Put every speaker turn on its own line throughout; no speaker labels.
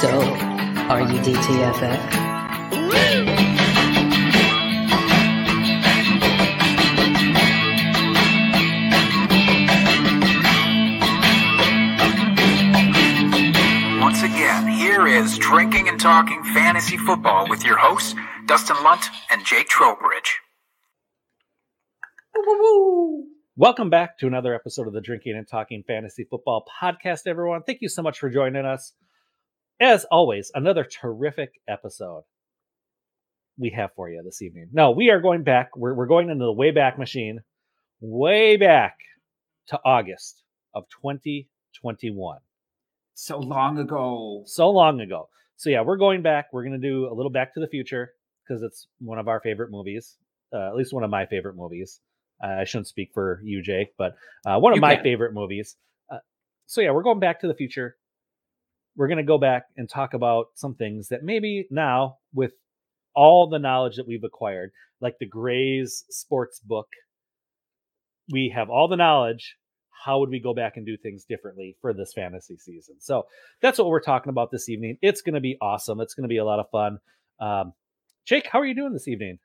So, are you DTFF?
Once again, here is Drinking and Talking Fantasy Football with your hosts, Dustin Lunt and Jake Trowbridge.
Welcome back to another episode of the Drinking and Talking Fantasy Football podcast, everyone. Thank you so much for joining us. As always, another terrific episode we have for you this evening. No, we are going back. We're, we're going into the way back machine, way back to August of 2021.
So long ago.
So long ago. So, yeah, we're going back. We're going to do a little Back to the Future because it's one of our favorite movies, uh, at least one of my favorite movies. Uh, I shouldn't speak for you, Jake, but uh, one of
You
my
can.
favorite movies. Uh, so yeah, we're going back to the future. We're going to go back and talk about some things that maybe now, with all the knowledge that we've acquired, like the Grays sports book, we have all the knowledge. How would we go back and do things differently for this fantasy season? So that's what we're talking about this evening. It's going to be awesome. It's going to be a lot of fun. Um, Jake, how are you doing this evening?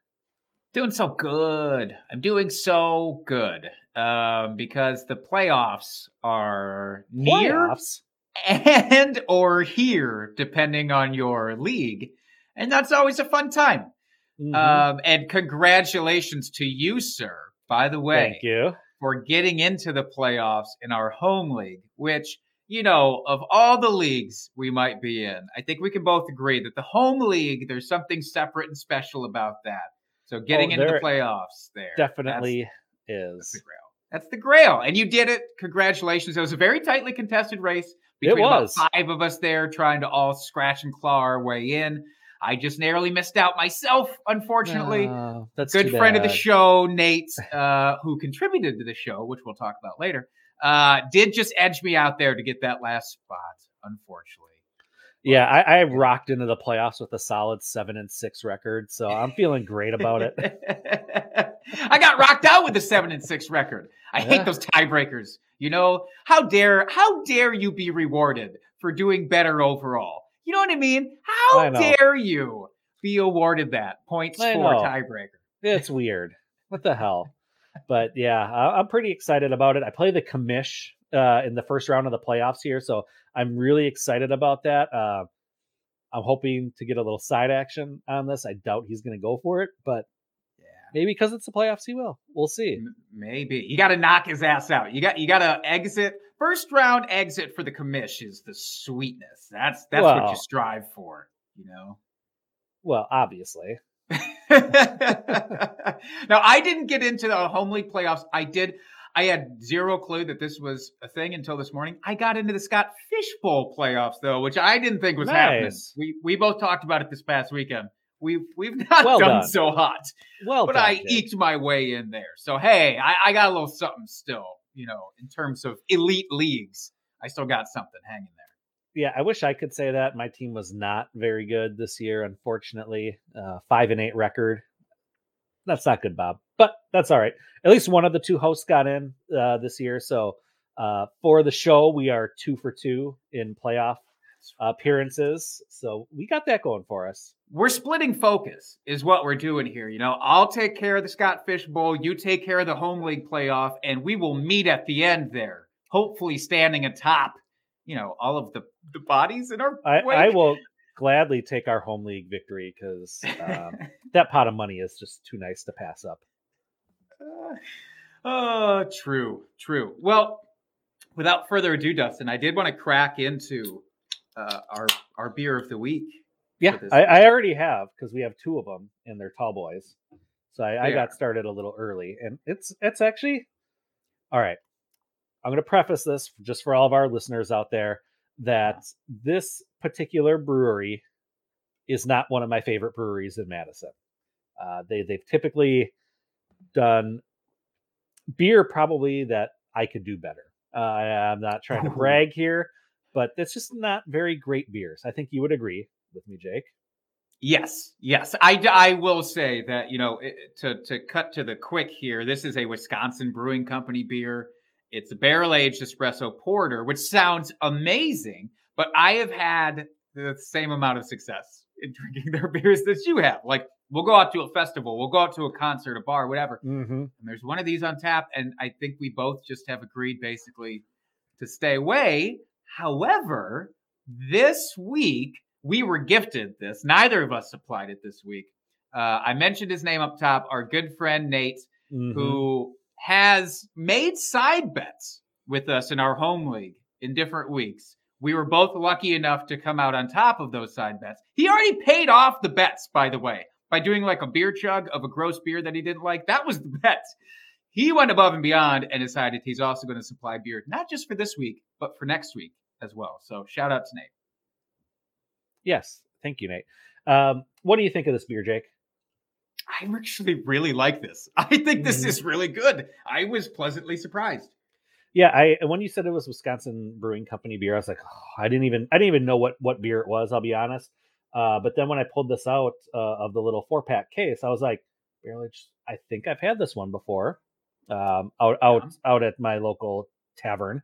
Doing so good. I'm doing so good. Um, because the playoffs are near
Playoffs?
And or here, depending on your league. And that's always a fun time.
Mhm.
Um, and congratulations to you, sir, by the way,
Thank you.
for getting into the playoffs in our home league, which, you know, of all the leagues we might be in, I think we can both agree that the home league, there's something separate and special about that. So getting into the playoffs there.
Definitely
That's,
is.
the grail. That's the grail. And you did it. Congratulations. It was a very tightly contested race between about
was.
five of us there trying to all scratch and claw our way in. I just narrowly missed out myself, unfortunately
Oh, that's
good friend of the show, Nate, uh, who contributed to the show, which we'll talk about later, uh, did just edge me out there to get that last spot, unfortunately.
Yeah, I, I rocked into the playoffs with a solid seven and six record, so I'm feeling great about it.
I got rocked out with a seven and six record. I
Yeah.
hate those tiebreakers. You know, how dare how dare you be rewarded for doing better overall? You know what I mean? How
I
dare you be awarded that points
I
for
know.
tiebreaker?
It's weird. What the hell? But yeah, I'm pretty excited about it. I play the commish uh, in the first round of the playoffs here, so I'm really excited about that. Uh, I'm hoping to get a little side action on this. I doubt he's going to go for it, but
Yeah.
maybe because it's the playoffs, he will. We'll see.
Maybe you got to knock his ass out. You got you got to exit first round exit for the commish is the sweetness. That's that's what you strive for. You know.
Well, obviously.
now I didn't get into the home league playoffs. I did. I had zero clue that this was a thing until this morning. I got into the Scott Fish Bowl playoffs though, which I didn't think was happening.
Nice.
We we both talked about it this past weekend. We've we've not
Well
done
done.
so hot
Well,
but
done,
I
Jake.
eked my way in there. So hey, I, I got a little something still, you know, in terms of elite leagues. I still got something hanging there.
yeah, I wish I could say that. My team was not very good this year, unfortunately. Uh, five and eight record. That's not good, Bob, but that's all right. At least one of the two hosts got in uh, this year. So uh, for the show, we are two for two in playoff appearances. So we got that going for us.
We're splitting focus, is what we're doing here. You know, I'll take care of the Scott Fish Bowl, you take care of the home league playoff, and we will meet at the end there, hopefully standing atop, you know, all of the, the bodies in our
I. I will gladly take our home league victory because um, that pot of money is just too nice to pass up.
Oh, true, true. Well, without further ado, Dustin, I did want to crack into uh, our our beer of the week.
Yeah, I, I already have because we have two of them and they're tall boys. So I, I got started a little early, and it's it's actually all right. I'm going to preface this just for all of our listeners out there that this particular brewery is not one of my favorite breweries in Madison. Uh, they they've typically done beer probably that I could do better. Uh, I'm not trying to brag here, but it's just not very great beers. I think you would agree with me, Jake.
Yes, yes. I, I will say that, you know, it- to, to cut to the quick here, this is a Wisconsin Brewing Company beer. It's a barrel aged espresso porter, which sounds amazing, but I have had the same amount of success in drinking their beers that you have. Like we'll go out to a festival, we'll go out to a concert, a bar, whatever.
Mm-hmm.
And there's one of these on tap, and I think we both just have agreed basically to stay away. However, this week we were gifted this. Neither of us supplied it this week. Uh, I mentioned his name up top. Our good friend Nate,
Mm-hmm.
who has made side bets with us in our home league in different weeks. We were both lucky enough to come out on top of those side bets. He already paid off the bets, by the way, by doing like a beer chug of a gross beer that he didn't like. That was the bet. He went above and beyond and decided he's also going to supply beer, not just for this week, but for next week as well. So shout out to Nate.
Yes, thank you, Nate. Um, what do you think of this beer, Jake?
I actually really like this. I think this
Mhm.
is really good. I was pleasantly surprised.
Yeah, I and when you said it was Wisconsin Brewing Company beer, I was like, oh, I didn't even I didn't even know what what beer it was. I'll be honest. Uh, but then when I pulled this out uh, of the little four pack case, I was like, barrel aged. I think I've had this one before, um, out out out at my local tavern,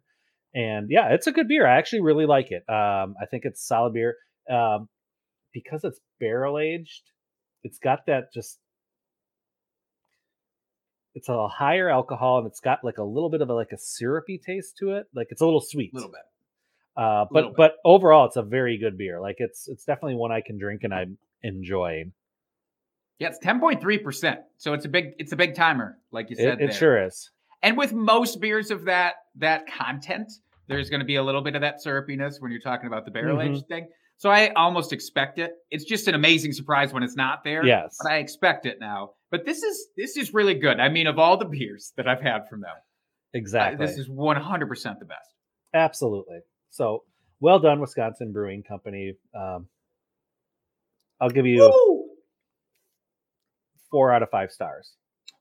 and yeah, it's a good beer. I actually really like it. Um, I think it's solid beer. Um, because it's barrel aged, it's got that just it's a higher alcohol and it's got like a little bit of a like a syrupy taste to it. Like it's a little sweet.
A little bit.
Uh, but
bit.
but overall, it's a very good beer. Like it's it's definitely one I can drink and I'm enjoying.
Yeah, it's ten point three percent. So it's a big it's a big timer, like you said.
It, it sure is.
And with most beers of that that content, there's going to be a little bit of that syrupiness when you're talking about the barrel
Mm-hmm.
aged thing. So I almost expect it. It's just an amazing surprise when it's not there.
Yes,
But I expect it now. But this is this is really good. I mean, of all the beers that I've had from them, uh,
exactly.
this is 100 percent the best.
Absolutely. So well done, Wisconsin Brewing Company. Um, I'll give you
Woo!
four out of five stars.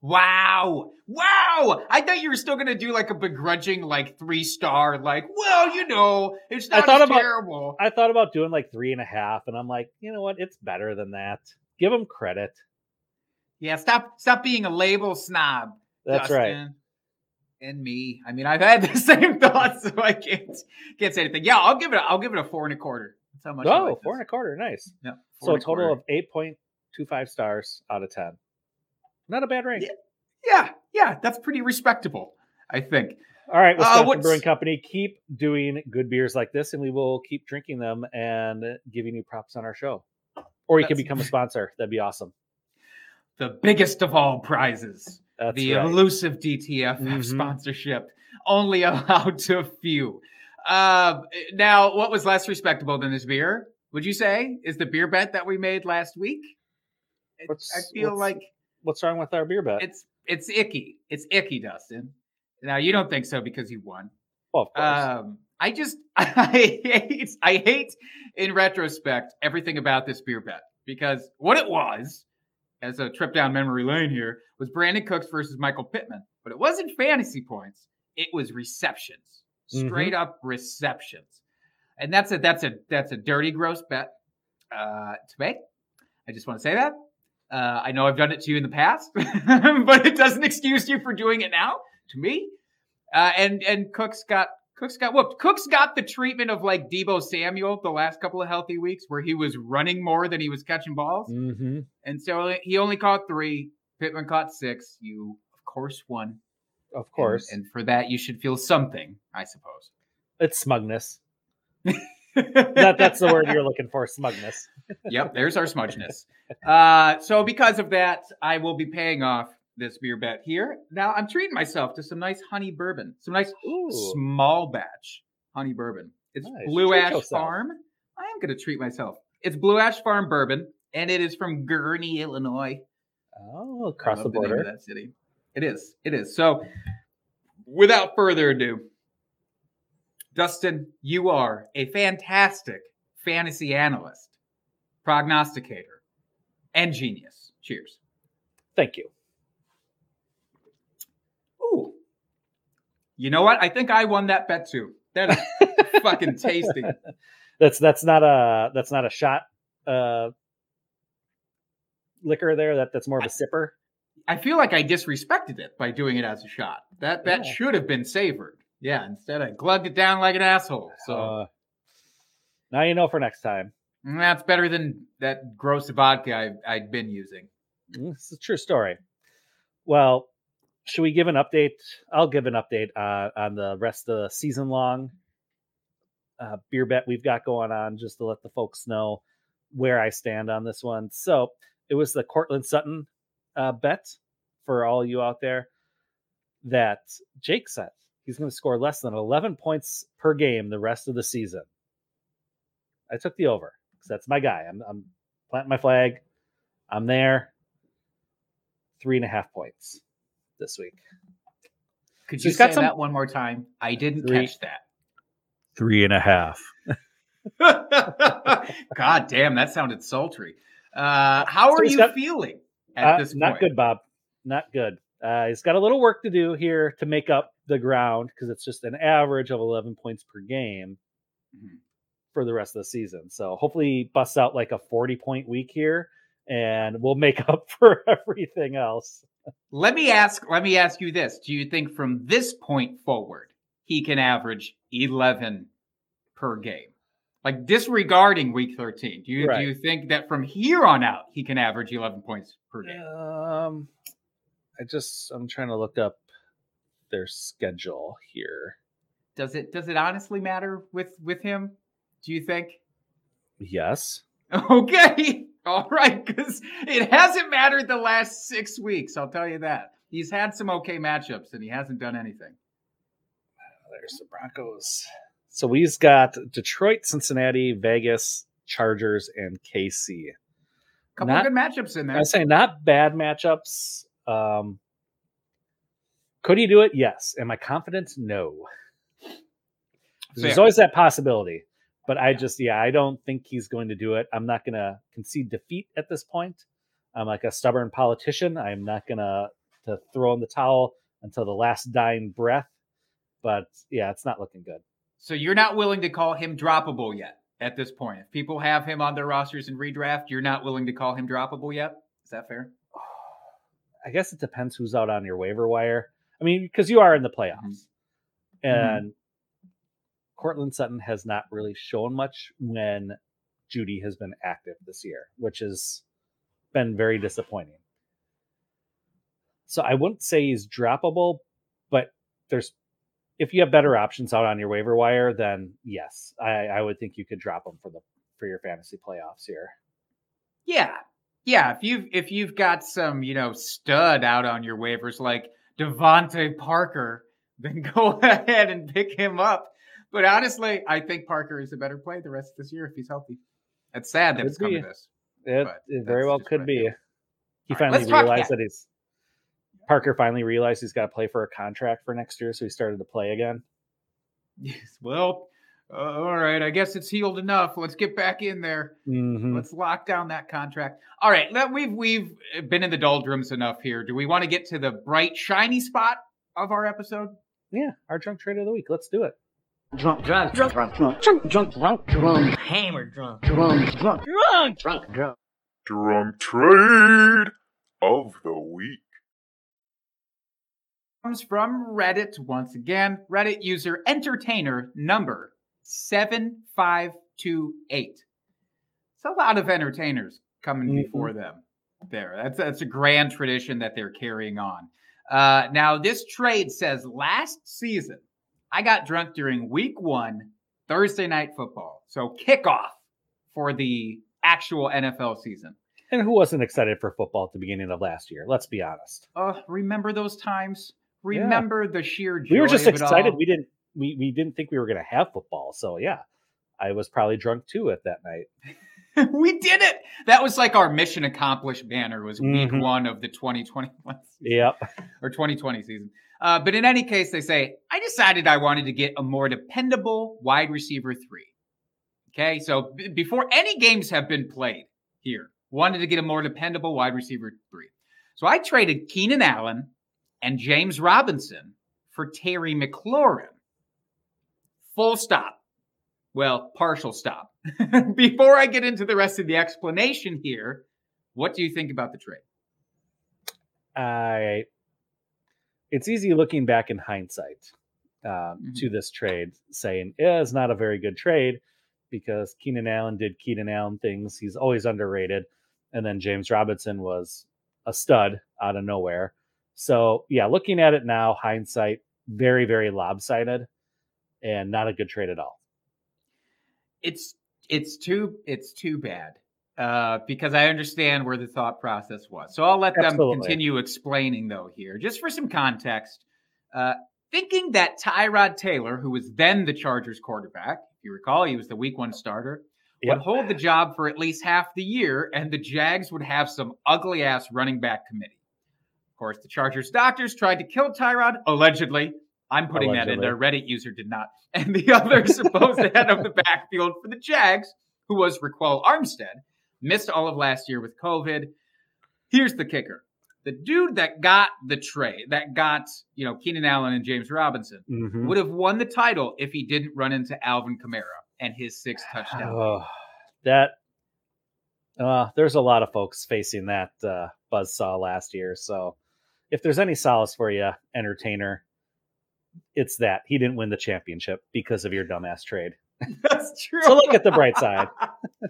Wow. Wow. I thought you were still going to do like a begrudging, like three star, like, well, you know, it's
I
not
thought
as
about-
terrible.
I thought about doing like three and a half, and I'm like, you know what? It's better than that. Give them credit.
yeah. Stop, stop being a label snob.
That's right.
And me. I mean, I've had the same thoughts, so I can't can't say anything. Yeah, I'll give it. A, I'll give it a four and a quarter. That's how much. I
Oh,
like
four and a quarter. Nice.
Yeah.
So a total
quarter.
of eight point two five stars out of ten. Not a bad rank.
Yeah. yeah, yeah. That's pretty respectable. I think.
All right,
Uh,
Wisconsin
what's-
Brewing Company, keep doing good beers like this, and we will keep drinking them and giving you props on our show. Or you can become a sponsor. That'd be awesome.
The biggest of all prizes.
That's
the
right.
elusive DTFF
Mhm.
sponsorship, only allowed to a few. Uh, now, what was less respectable than this beer? Would you say is the beer bet that we made last week?
What's-
I feel like
What's wrong with our beer bet?
it's it's icky. It's icky, Dustin. Now you don't think so because you won.
well, of course.
Um, I just I hate I hate in retrospect everything about this beer bet because what it was, as a trip down memory lane here, was Brandin Cooks versus Michael Pittman, but it wasn't fantasy points. It was receptions, straight up receptions, and that's a that's a that's a dirty, gross bet uh, to make. I just want to say that. Uh, I know I've done it to you in the past, but it doesn't excuse you for doing it now to me. Uh, and and Cooks got Cooks got whooped. Cooks got the treatment of like Deebo Samuel the last couple of healthy weeks, where he was running more than he was catching balls,
hmm
and so he only caught three. Pittman caught six. You of course won,
Of
And-
course.
and, for that you should feel something, I suppose.
it's smugness. That, that's the word you're looking for smugness.
yep, there's our smugness. Uh, so because of that, I will be paying off this beer bet here. Now I'm treating myself to some nice honey bourbon, some nice
Ooh.
small batch honey bourbon. It's
Nice.
Blue
Treat
Ash
yourself.
Farm. I am going to treat myself. It's Blue Ash Farm bourbon, and it is from Gurnee, Illinois.
Oh, across the
love name of
border.
that city. It is. It is. So, without further ado, Dustin, you are a fantastic fantasy analyst, prognosticator, and genius. Cheers.
Thank you.
Ooh. You know what? I think I won that bet too. That is fucking tasty.
That's that's not a that's not a shot uh liquor there. That that's more of a sipper.
I feel like I disrespected it by doing it as a shot. That that
Yeah.
should have been savored. Yeah, instead I glugged it down like an asshole. So
Uh, now you know for next time.
Mm, That's better than that gross vodka I've, I'd been using.
Mm, It's a true story. Well, should we give an update? I'll give an update uh, on the rest of the season long uh, beer bet we've got going on, just to let the folks know where I stand on this one. So it was the Courtland Sutton uh, bet for all you out there that Jake said he's going to score less than 11 points per game the rest of the season. I took the over because that's my guy. I'm, I'm planting my flag. I'm there. Three and a half points this week.
Could
So
you say
some-
that one more time? I didn't
Three.
catch that.
Three and a half.
God damn, that sounded sultry. Uh, how
So
are you
got-
feeling at
Uh,
this point?
not good, Bob. Not good. Uh, he's got a little work to do here to make up the ground because it's just an average of 11 points per game
Mhm.
for the rest of the season. So hopefully bust out like a 40 point week here and we'll make up for everything else.
Let me ask. Let me ask you this: Do you think from this point forward he can average eleven per game? Like disregarding week thirteen, do you
Right.
do you think that from here on out he can average eleven points per game?
Um, I just, I'm trying to look up their schedule here.
Does it does it honestly matter with with him? Do you think?
Yes.
Okay. All right. Because it hasn't mattered the last six weeks. I'll tell you that. He's had some okay matchups and he hasn't done anything.
There's the Broncos. So we've got Detroit, Cincinnati, Vegas, Chargers, and KC.
couple
Not-
of good matchups in there.
I say not bad matchups. Um, could he do it? Yes. Am I confident? No. There's always that possibility, but I just, yeah, I don't think he's going to do it. I'm not going to concede defeat at this point. I'm like a stubborn politician. I'm not going to to throw in the towel until the last dying breath. But yeah, it's not looking good.
So you're not willing to call him droppable yet at this point. If people have him on their rosters in redraft, you're not willing to call him droppable yet. Is that fair?
I guess it depends who's out on your waiver wire. I mean, because you are in the mm-hmm. playoffs, mm-hmm. and Courtland Sutton has not really shown much when Jeudy has been active this year, which has been very disappointing. So I wouldn't say he's droppable, but there's if you have better options out on your waiver wire, then yes, I, I would think you could drop him for the for your fantasy playoffs here.
Yeah. Yeah. If you've if you've got some, you know, stud out on your waivers like DeVante Parker, then go ahead and pick him up. But honestly, I think Parker is a better play the rest of this year if he's healthy. It's sad that
Could
it's come to this.
It, it very well could be. He
All
finally realized that he's Parker finally realized he's got to play for a contract for next year, so he started to play again.
Yes. Well, uh, all right. I guess it's healed enough. Let's get back in there.
Mhm.
Let's lock down that contract. All right, let, we've we've been in the doldrums enough here. Do we want to get to the bright, shiny spot of our episode?
Yeah, our drunk trade of the week. Let's do it.
drunk, drunk, drunk, drunk, drunk, drunk, drunk, drunk, drunk, hammered drunk, drunk, drunk, drunk, drunk, drunk.
Drunk trade of the week.
Comes from Reddit once again. Reddit user entertainer number seven five two eight. It's a lot of entertainers coming
Mhm.
before them. There, that's that's a grand tradition that they're carrying on. Uh, now, this trade says last season I got drunk during week one, Thursday night football. So kickoff for the actual NFL season.
And who wasn't excited for football at the beginning of last year? Let's be honest.
Uh, remember those times?
Yeah.
Remember the sheer joy
We were just excited. We didn't we, we didn't think we were gonna have football. So yeah. I was probably drunk too at that night.
we did it. That was like our mission accomplished banner was week
Mhm.
one of the 2021 season,
Yep.
or 2020 season. Uh, but in any case, they say, I decided I wanted to get a more dependable wide receiver three. Okay. So b- before any games have been played here, wanted to get a more dependable wide receiver three. So I traded Keenan Allen and James Robinson for Terry McLaurin. Full stop. Well, partial stop. Before I get into the rest of the explanation here, what do you think about the trade?
I it's easy looking back in hindsight um,
Mhm.
to this trade, saying yeah, it's not a very good trade because Keenan Allen did Keenan Allen things. He's always underrated. And then James Robinson was a stud out of nowhere. So, yeah, looking at it now, hindsight, very, very lopsided and not a good trade at all.
It's it's too it's too bad uh, because I understand where the thought process was. So I'll let them
Absolutely.
continue explaining though here, just for some context. Uh, thinking that Tyrod Taylor, who was then the Chargers quarterback, if you recall, he was the Week One starter,
Yep.
would hold the job for at least half the year, and the Jags would have some ugly ass running back committee. Of course, the Chargers doctors tried to kill Tyrod, allegedly. I'm putting that in there. Reddit user did not. And the other supposed head of the backfield for the Jags, who was Ryquell Armstead, missed all of last year with COVID. Here's the kicker. The dude that got the trade, that got, you know, Keenan Allen and James Robinson,
Mhm.
would have won the title if he didn't run into Alvin Kamara and his six touchdowns.
Oh, that uh, there's a lot of folks facing that uh, buzzsaw last year. So if there's any solace for you, entertainer, it's that he didn't win the championship because of your dumbass trade.
That's true.
So look at the bright side.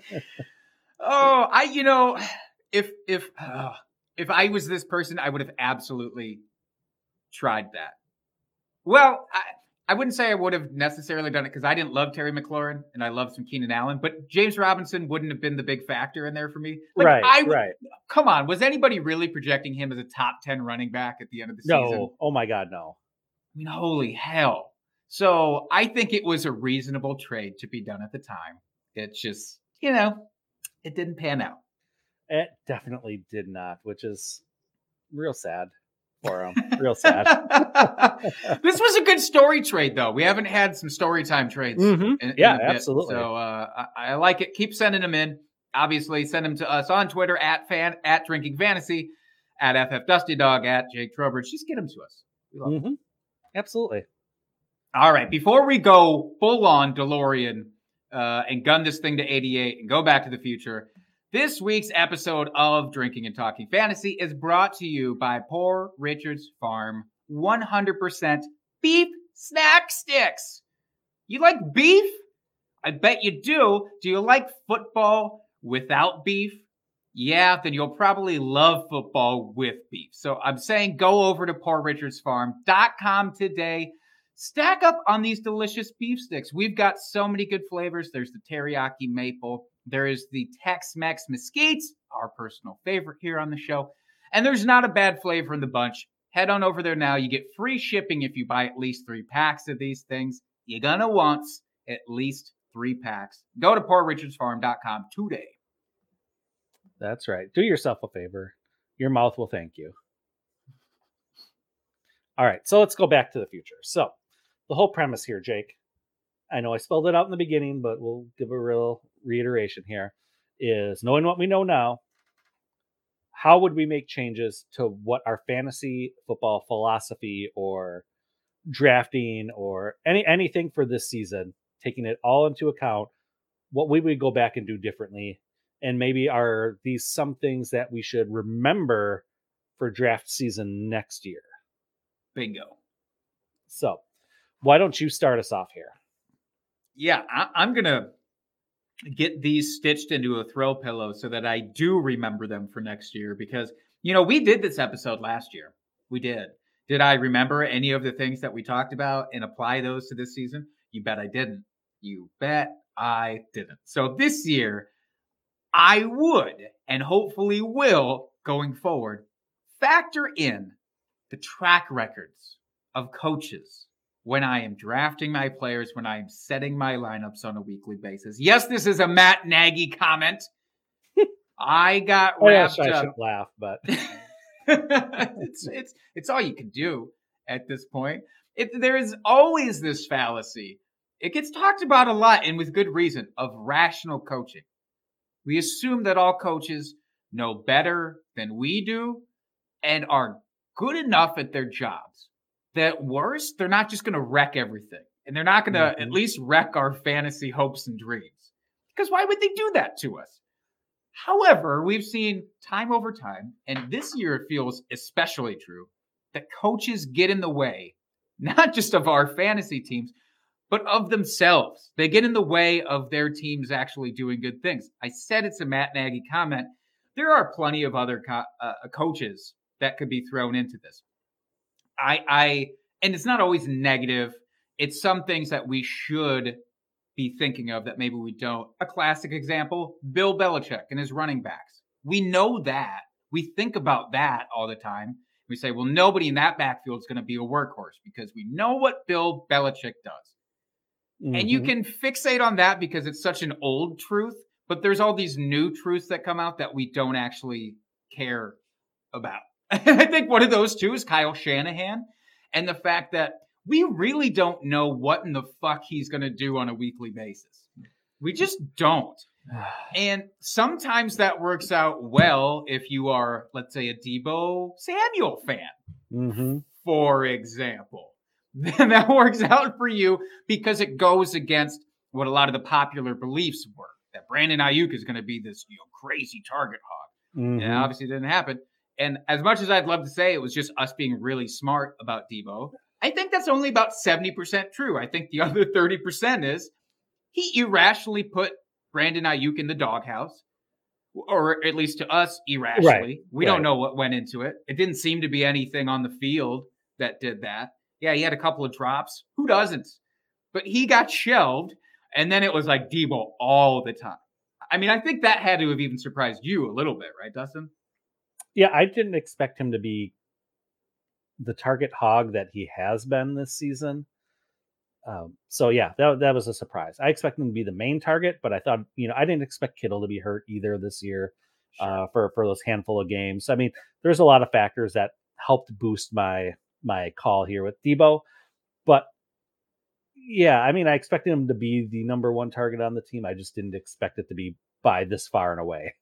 oh, I you know, if if uh, if I was this person, I would have absolutely tried that. Well, I I wouldn't say I would have necessarily done it because I didn't love Terry McLaurin and I loved some Keenan Allen, but James Robinson wouldn't have been the big factor in there for me. Like,
right,
I would,
right.
Come on, was anybody really projecting him as a top ten running back at the end of the season?
No, oh my God, no.
I mean, holy hell. So I think it was a reasonable trade to be done at the time. It's just, you know, it didn't pan out.
It definitely did not, which is real sad for him. Real sad.
this was a good story trade, though. We haven't had some story time trades.
Mhm.
in- in
Yeah,
bit.
absolutely.
So uh, I, I like it. Keep sending them in. Obviously, send them to us on Twitter at fan at drinking fantasy at ff dusty dog at Jake Trowbridge. Just get them to us. We love 'em.
Mhm. Absolutely.
All right, before we go full on DeLorean uh, and gun this thing to 88 and go back to the future, this week's episode of Drinking and Talking Fantasy is brought to you by Poor Richard's Farm 100% beef snack sticks. You like beef? I bet you do. Do you like football without beef? Yeah, then you'll probably love football with beef. So I'm saying go over to poorrichardsfarm.com today. Stack up on these delicious beef sticks. We've got so many good flavors. There's the teriyaki maple. There is the Tex-Mex mesquite, our personal favorite here on the show. And there's not a bad flavor in the bunch. Head on over there now. You get free shipping if you buy at least three packs of these things. You're gonna want at least three packs. Go to poorrichardsfarm.com today.
That's right. Do yourself a favor. Your mouth will thank you. All right, so let's go back to the future. So, the whole premise here, Jake, I know I spelled it out in the beginning, but we'll give a real reiteration here is knowing what we know now, how would we make changes to what our fantasy football philosophy or drafting or any anything for this season, taking it all into account, what we would go back and do differently and maybe are these some things that we should remember for draft season next year.
Bingo.
So, why don't you start us off here?
Yeah, I, I'm gonna get these stitched into a throw pillow so that I do remember them for next year. Because you know we did this episode last year. We did. Did I remember any of the things that we talked about and apply those to this season? You bet I didn't. You bet I didn't. So this year, I would and hopefully will going forward factor in the track records of coaches when I am drafting my players, when I am setting my lineups on a weekly basis. Yes, this is a Matt Nagy comment. I got
Oh,
wrapped
I
up.
laugh, but
it's it's it's all you can do at this point. It, there is always this fallacy. It gets talked about a lot, and with good reason, of rational coaching. We assume that all coaches know better than we do and are good enough at their jobs. That worse, they're not just going to wreck everything, and they're not going to at
Mhm.
least wreck our fantasy hopes and dreams. Because why would they do that to us? However, we've seen time over time, and this year it feels especially true, that coaches get in the way, not just of our fantasy teams, but of themselves. They get in the way of their teams actually doing good things. I said it's a Matt Nagy comment. There are plenty of other co- uh, coaches that could be thrown into this. I, I, and it's not always negative. It's some things that we should be thinking of that maybe we don't. A classic example Bill Belichick and his running backs. We know that. We think about that all the time. We say, well, nobody in that backfield is going to be a workhorse because we know what Bill Belichick does. Mm-hmm. And you mm-hmm. can fixate on that because it's such an old truth, but there's all these new truths that come out that we don't actually care about. I think one of those two is Kyle Shanahan and the fact that we really don't know what in the fuck he's going to do on a weekly basis. We just don't. And sometimes that works out well if you are, let's say, a Deebo Samuel fan, mm-hmm. for example. Then that works out for you because it goes against what a lot of the popular beliefs were that Brandon Aiyuk is going to be this you know, crazy target hog. Mm-hmm. And obviously, it didn't happen. And as much as I'd love to say it was just us being really smart about Deebo, I think that's only about 70% true. I think the other 30% is he irrationally put Brandon Aiyuk in the doghouse, or at least to us, irrationally. Right. We right. don't know what went into it. It didn't seem to be anything on the field that did that. Yeah, he had a couple of drops. Who doesn't? But he got shelved, and then it was like Deebo all the time. I mean, I think that had to have even surprised you a little bit, right, Dustin?
Yeah, I didn't expect him to be the target hog that he has been this season. Um, so yeah, that that was a surprise. I expected him to be the main target, but I thought you know I didn't expect Kittle to be hurt either this year sure. uh, for for those handful of games. I mean, there's a lot of factors that helped boost my my call here with Deebo. but yeah, I mean, I expected him to be the number one target on the team. I just didn't expect it to be by this far and away.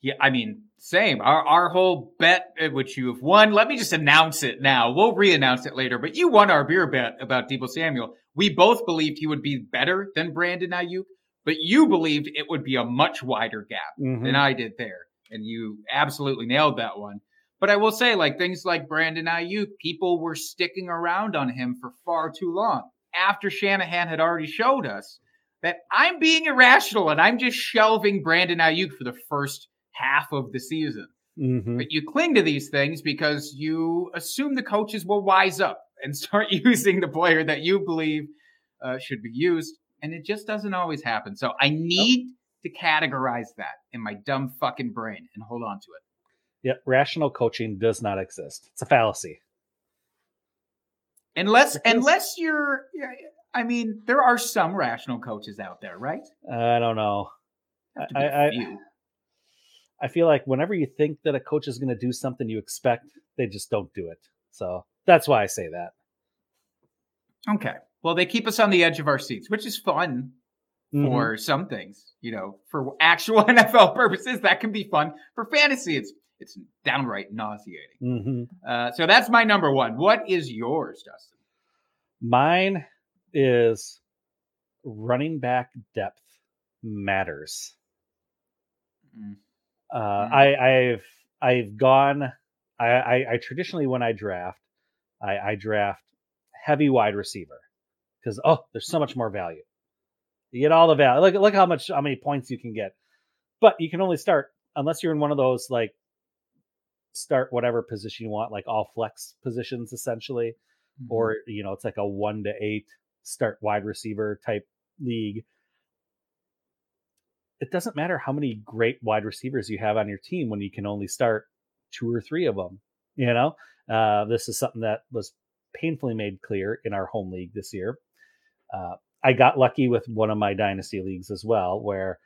Yeah, I mean, same. Our our whole bet, uh, which you have won. Let me just announce it now. We'll re-announce it later. But you won our beer bet about Deebo Samuel. We both believed he would be better than Brandon Aiyuk, but you believed it would be a much wider gap mm-hmm. than I did there, and you absolutely nailed that one. But I will say, like things like Brandon Aiyuk, people were sticking around on him for far too long after Shanahan had already showed us that I'm being irrational and I'm just shelving Brandon Aiyuk for the first half of the season. Mm-hmm. But you cling to these things because you assume the coaches will wise up and start using the player that you believe uh, should be used. And it just doesn't always happen. So I need to categorize that in my dumb fucking brain and hold on to it.
Yeah, rational coaching does not exist. It's a fallacy.
Unless unless you're I mean, there are some rational coaches out there, right?
I don't know. I, I, I feel like whenever you think that a coach is going to do something you expect, they just don't do it. So that's why I say that.
Okay. Well, they keep us on the edge of our seats, which is fun mm-hmm. for some things. You know, for actual NFL purposes, that can be fun. For fantasy, it's it's downright nauseating. Mm-hmm. Uh, so that's my number one. What is yours, Dustin?
Mine is running back depth matters. Mm. Uh, mm-hmm. I, I've I've gone. I, I, I traditionally when I draft, I, I draft heavy wide receiver because oh, there's so much more value. You get all the value. Look look how much how many points you can get, but you can only start unless you're in one of those like start whatever position you want, like all flex positions essentially, mm-hmm. or you know it's like a one to eight start wide receiver type league it doesn't matter how many great wide receivers you have on your team when you can only start two or three of them. You know, uh, this is something that was painfully made clear in our home league this year. Uh, I got lucky with one of my dynasty leagues as well, where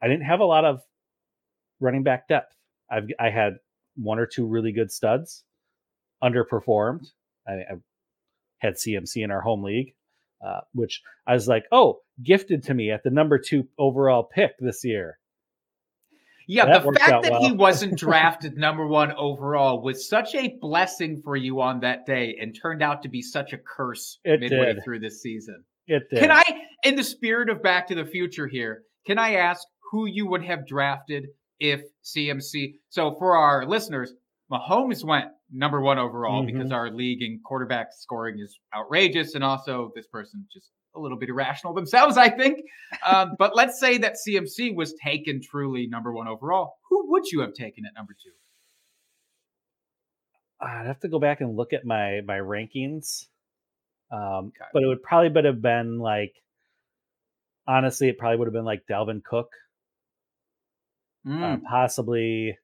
I didn't have a lot of running back depth. I've I had one or two really good studs, underperformed. I, I had CMC in our home league, uh, which I was like, oh, gifted to me at the number two overall pick this year.
Yeah, that the fact that well. he wasn't drafted number one overall was such a blessing for you on that day and turned out to be such a curse it midway did. through this season.
It did.
Can I, in the spirit of Back to the Future here, can I ask who you would have drafted if CMC? So for our listeners, Mahomes went number one overall mm-hmm. because our league in quarterback scoring is outrageous, and also this person just a little bit irrational themselves, I think. Um, but let's say that CMC was taken truly number one overall. Who would you have taken at number two?
I'd have to go back and look at my my rankings. Um,
Okay.
but it would probably would have been like honestly, it probably would have been like Dalvin Cook, uh,
Mm.
possibly.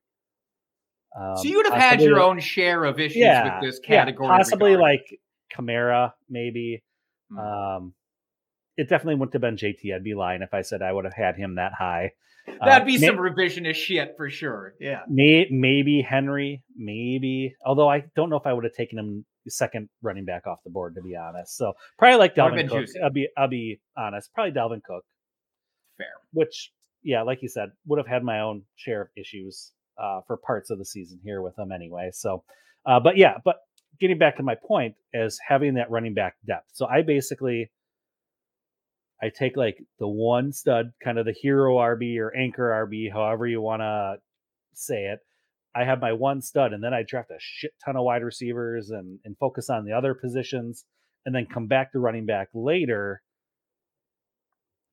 Um,
so you'd have had your own share of issues
yeah,
with this
yeah,
category.
possibly
regard.
like Kamara, maybe.
Mm.
Um, it definitely wouldn't have been JT. I'd be lying if I said I would have had him that high. Uh,
that'd be
may-
some revisionist shit for sure. Yeah.
May, maybe Henry, maybe. Although I don't know if I would have taken him second running back off the board, to be honest. So probably like Dalvin Cook.
juicy.
I'll be I'll be honest. Probably Dalvin Cook,
Fair.
which yeah, like you said, would have had my own share of issues uh, for parts of the season here with them anyway. So, uh, but yeah, but getting back to my point is having that running back depth. So I basically I take like the one stud, kind of the hero RB or anchor RB, however you want to say it. I have my one stud, and then I draft a shit ton of wide receivers and and focus on the other positions, and then come back to running back later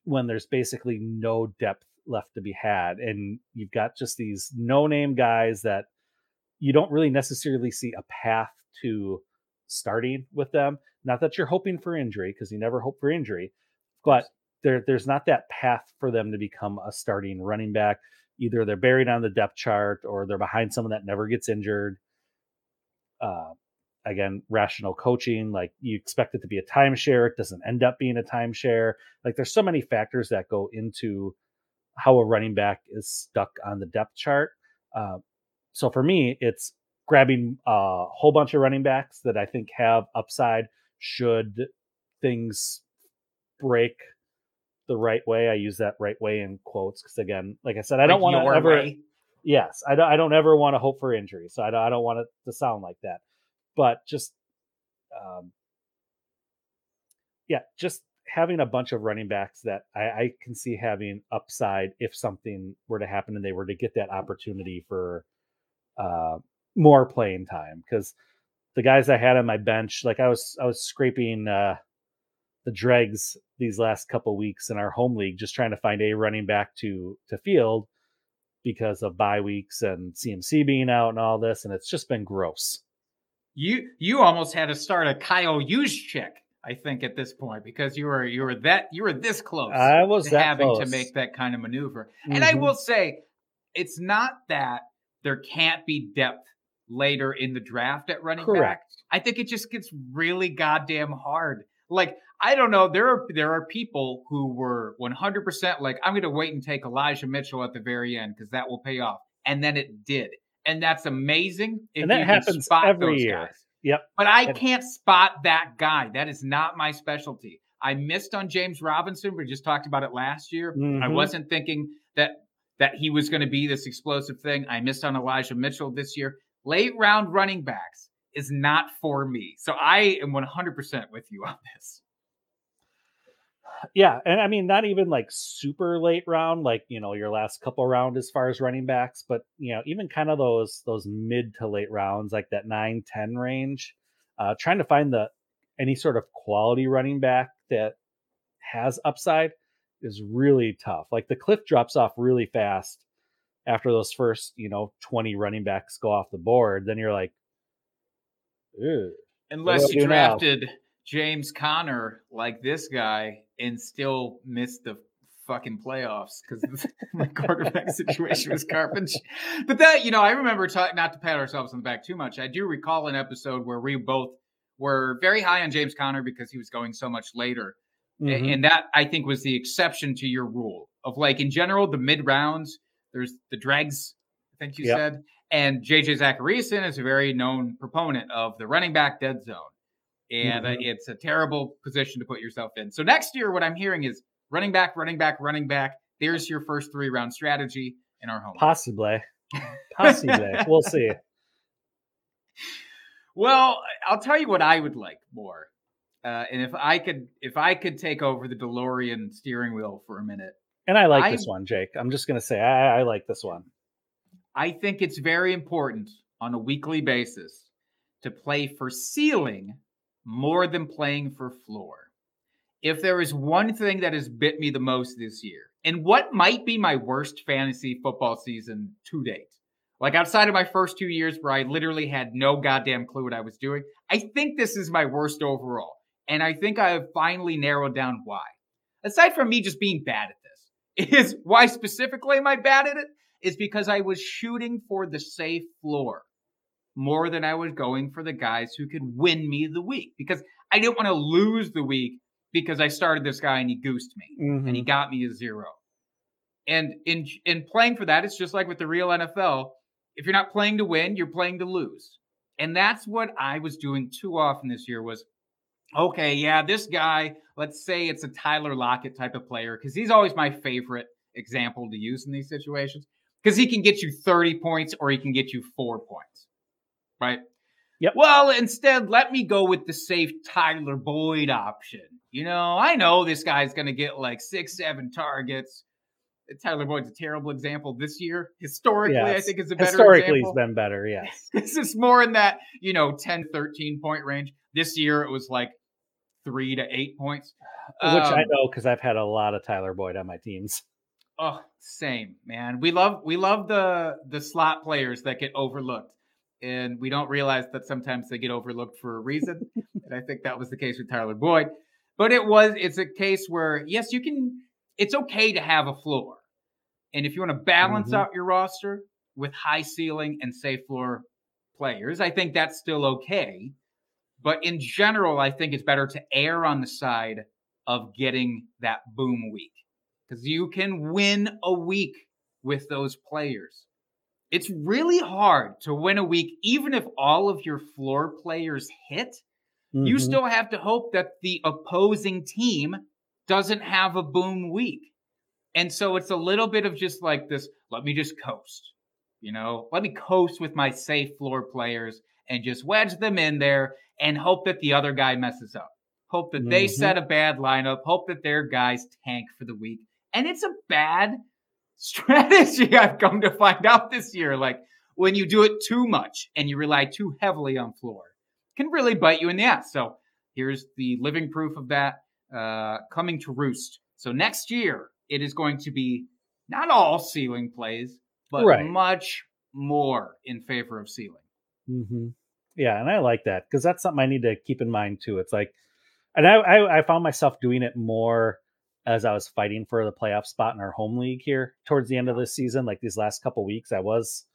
when there's basically no depth left to be had, and you've got just these no name guys that you don't really necessarily see a path to starting with them. Not that you're hoping for injury, because you never hope for injury, but there there's not that path for them to become a starting running back. Either they're buried on the depth chart or they're behind someone that never gets injured. Uh, again, rational coaching, like you expect it to be a timeshare, it doesn't end up being a timeshare. Like there's so many factors that go into how a running back is stuck on the depth chart. Uh, so for me, it's grabbing a whole bunch of running backs that I think have upside should things break the right way. I use that right way in quotes because again, like I said, I don't want to ever.
way.
Yes, I don't. I don't ever want to hope for injury, so I don't. I don't want it to sound like that. But just, um, yeah, just having a bunch of running backs that I, I can see having upside if something were to happen and they were to get that opportunity for uh, more playing time. Because the guys I had on my bench, like I was, I was scraping uh, the dregs these last couple weeks in our home league, just trying to find a running back to to field because of bye weeks and CMC being out and all this, and it's just been gross.
You you almost had to start a Kyle Juszczyk, I think, at this point because you were you were that you were this close.
I was
to having to make that kind of maneuver. And I
Mhm.
will say, it's not that there can't be depth later in the draft at running back. I think it just gets really goddamn hard. Like I don't know, there are there are people who were 100% like I'm going to wait and take Elijah Mitchell at the very end because that will pay off, and then it did, and that's amazing. If
And that happens every
those
year.
guys.
Yep.
But I can't spot that guy. That is not my specialty. I missed on James Robinson. We just talked about it last year. I
Mhm.
wasn't thinking that that he was going to be this explosive thing. I missed on Elijah Mitchell this year. Late round running backs is not for me. So I am 100% with you on this.
Yeah, and I mean not even like super late round, like you know your last couple round as far as running backs, but you know even kind of those those mid to late rounds, like that 9, 10 range. Uh, trying to find the any sort of quality running back that has upside is really tough. Like the cliff drops off really fast after those first you know 20 running backs go off the board. Then you're like, Ew.
Unless you
drafted. now?
James Conner like this guy and still missed the fucking playoffs because my quarterback situation was garbage. But that, you know, I remember talking, not to pat ourselves on the back too much. I do recall an episode where we both were very high on James Conner because he was going so much later.
Mhm.
And that I think was the exception to your rule of like in general, the mid rounds, there's the dregs, I think you
Yep.
said. And JJ Zachariason is a very known proponent of the running back dead zone. And uh,
Mhm.
it's a terrible position to put yourself in. So next year, what I'm hearing is running back, running back, running back. There's your first three round strategy in our home.
possibly, possibly, we'll see.
Well, I'll tell you what I would like more. Uh, and if I could, if I could take over the DeLorean steering wheel for a minute,
And I like
I-
this one, Jake. I'm just gonna say I, I like this one.
I think it's very important on a weekly basis to play for ceiling more than playing for floor. if there is one thing that has bit me the most this year, and what might be my worst fantasy football season to date, like outside of my first two years where I literally had no goddamn clue what I was doing, I think this is my worst overall. And I think I have finally narrowed down why. Aside from me just being bad at this, is why specifically am I bad at it? Is because I was shooting for the safe floor more than I was going for the guys who could win me the week because I didn't want to lose the week because I started this guy and he goosed me and he
Mhm.
got me a zero. And in in playing for that, it's just like with the real NFL. If you're not playing to win, you're playing to lose. And that's what I was doing too often this year was okay, yeah, this guy, let's say it's a Tyler Lockett type of player, because he's always my favorite example to use in these situations. Because he can get you 30 points or he can get you four points. Right?
Yep.
Well, instead, let me go with the safe Tyler Boyd option. You know, I know this guy's going to get like six, seven targets. Tyler Boyd's a terrible example this year. Historically, I think is a better
Historically,
example.
it's been better. Yes.
This is more in that, you know, 10, 13 point range. This year it was like three to eight points.
Which I
Um,
know because I've had a lot of Tyler Boyd on my teams.
Oh, same, man. We love we love the the slot players that get overlooked. And we don't realize that sometimes they get overlooked for a reason. and I think that was the case with Tyler Boyd. But it was it's a case where yes, you can it's okay to have a floor. And if you want to balance
Mhm.
out your roster with high ceiling and safe floor players, I think that's still okay. But in general, I think it's better to err on the side of getting that boom week because you can win a week with those players. It's really hard to win a week, even if all of your floor players hit. You
Mhm.
still have to hope that the opposing team doesn't have a boom week. And so it's a little bit of just like this let me just coast, you know, let me coast with my safe floor players and just wedge them in there and hope that the other guy messes up. Hope that they
Mhm.
set a bad lineup, hope that their guys tank for the week. And it's a bad strategy I've come to find out this year. Like when you do it too much and you rely too heavily on floor, can really bite you in the ass. So here's the living proof of that uh, coming to roost. So next year, it is going to be not all ceiling plays, but
Right.
much more in favor of ceiling.
hmm Yeah, and I like that because that's something I need to keep in mind too. It's like, and I, I I found myself doing it more as I was fighting for the playoff spot in our home league here towards the end of this season. Like these last couple weeks, I was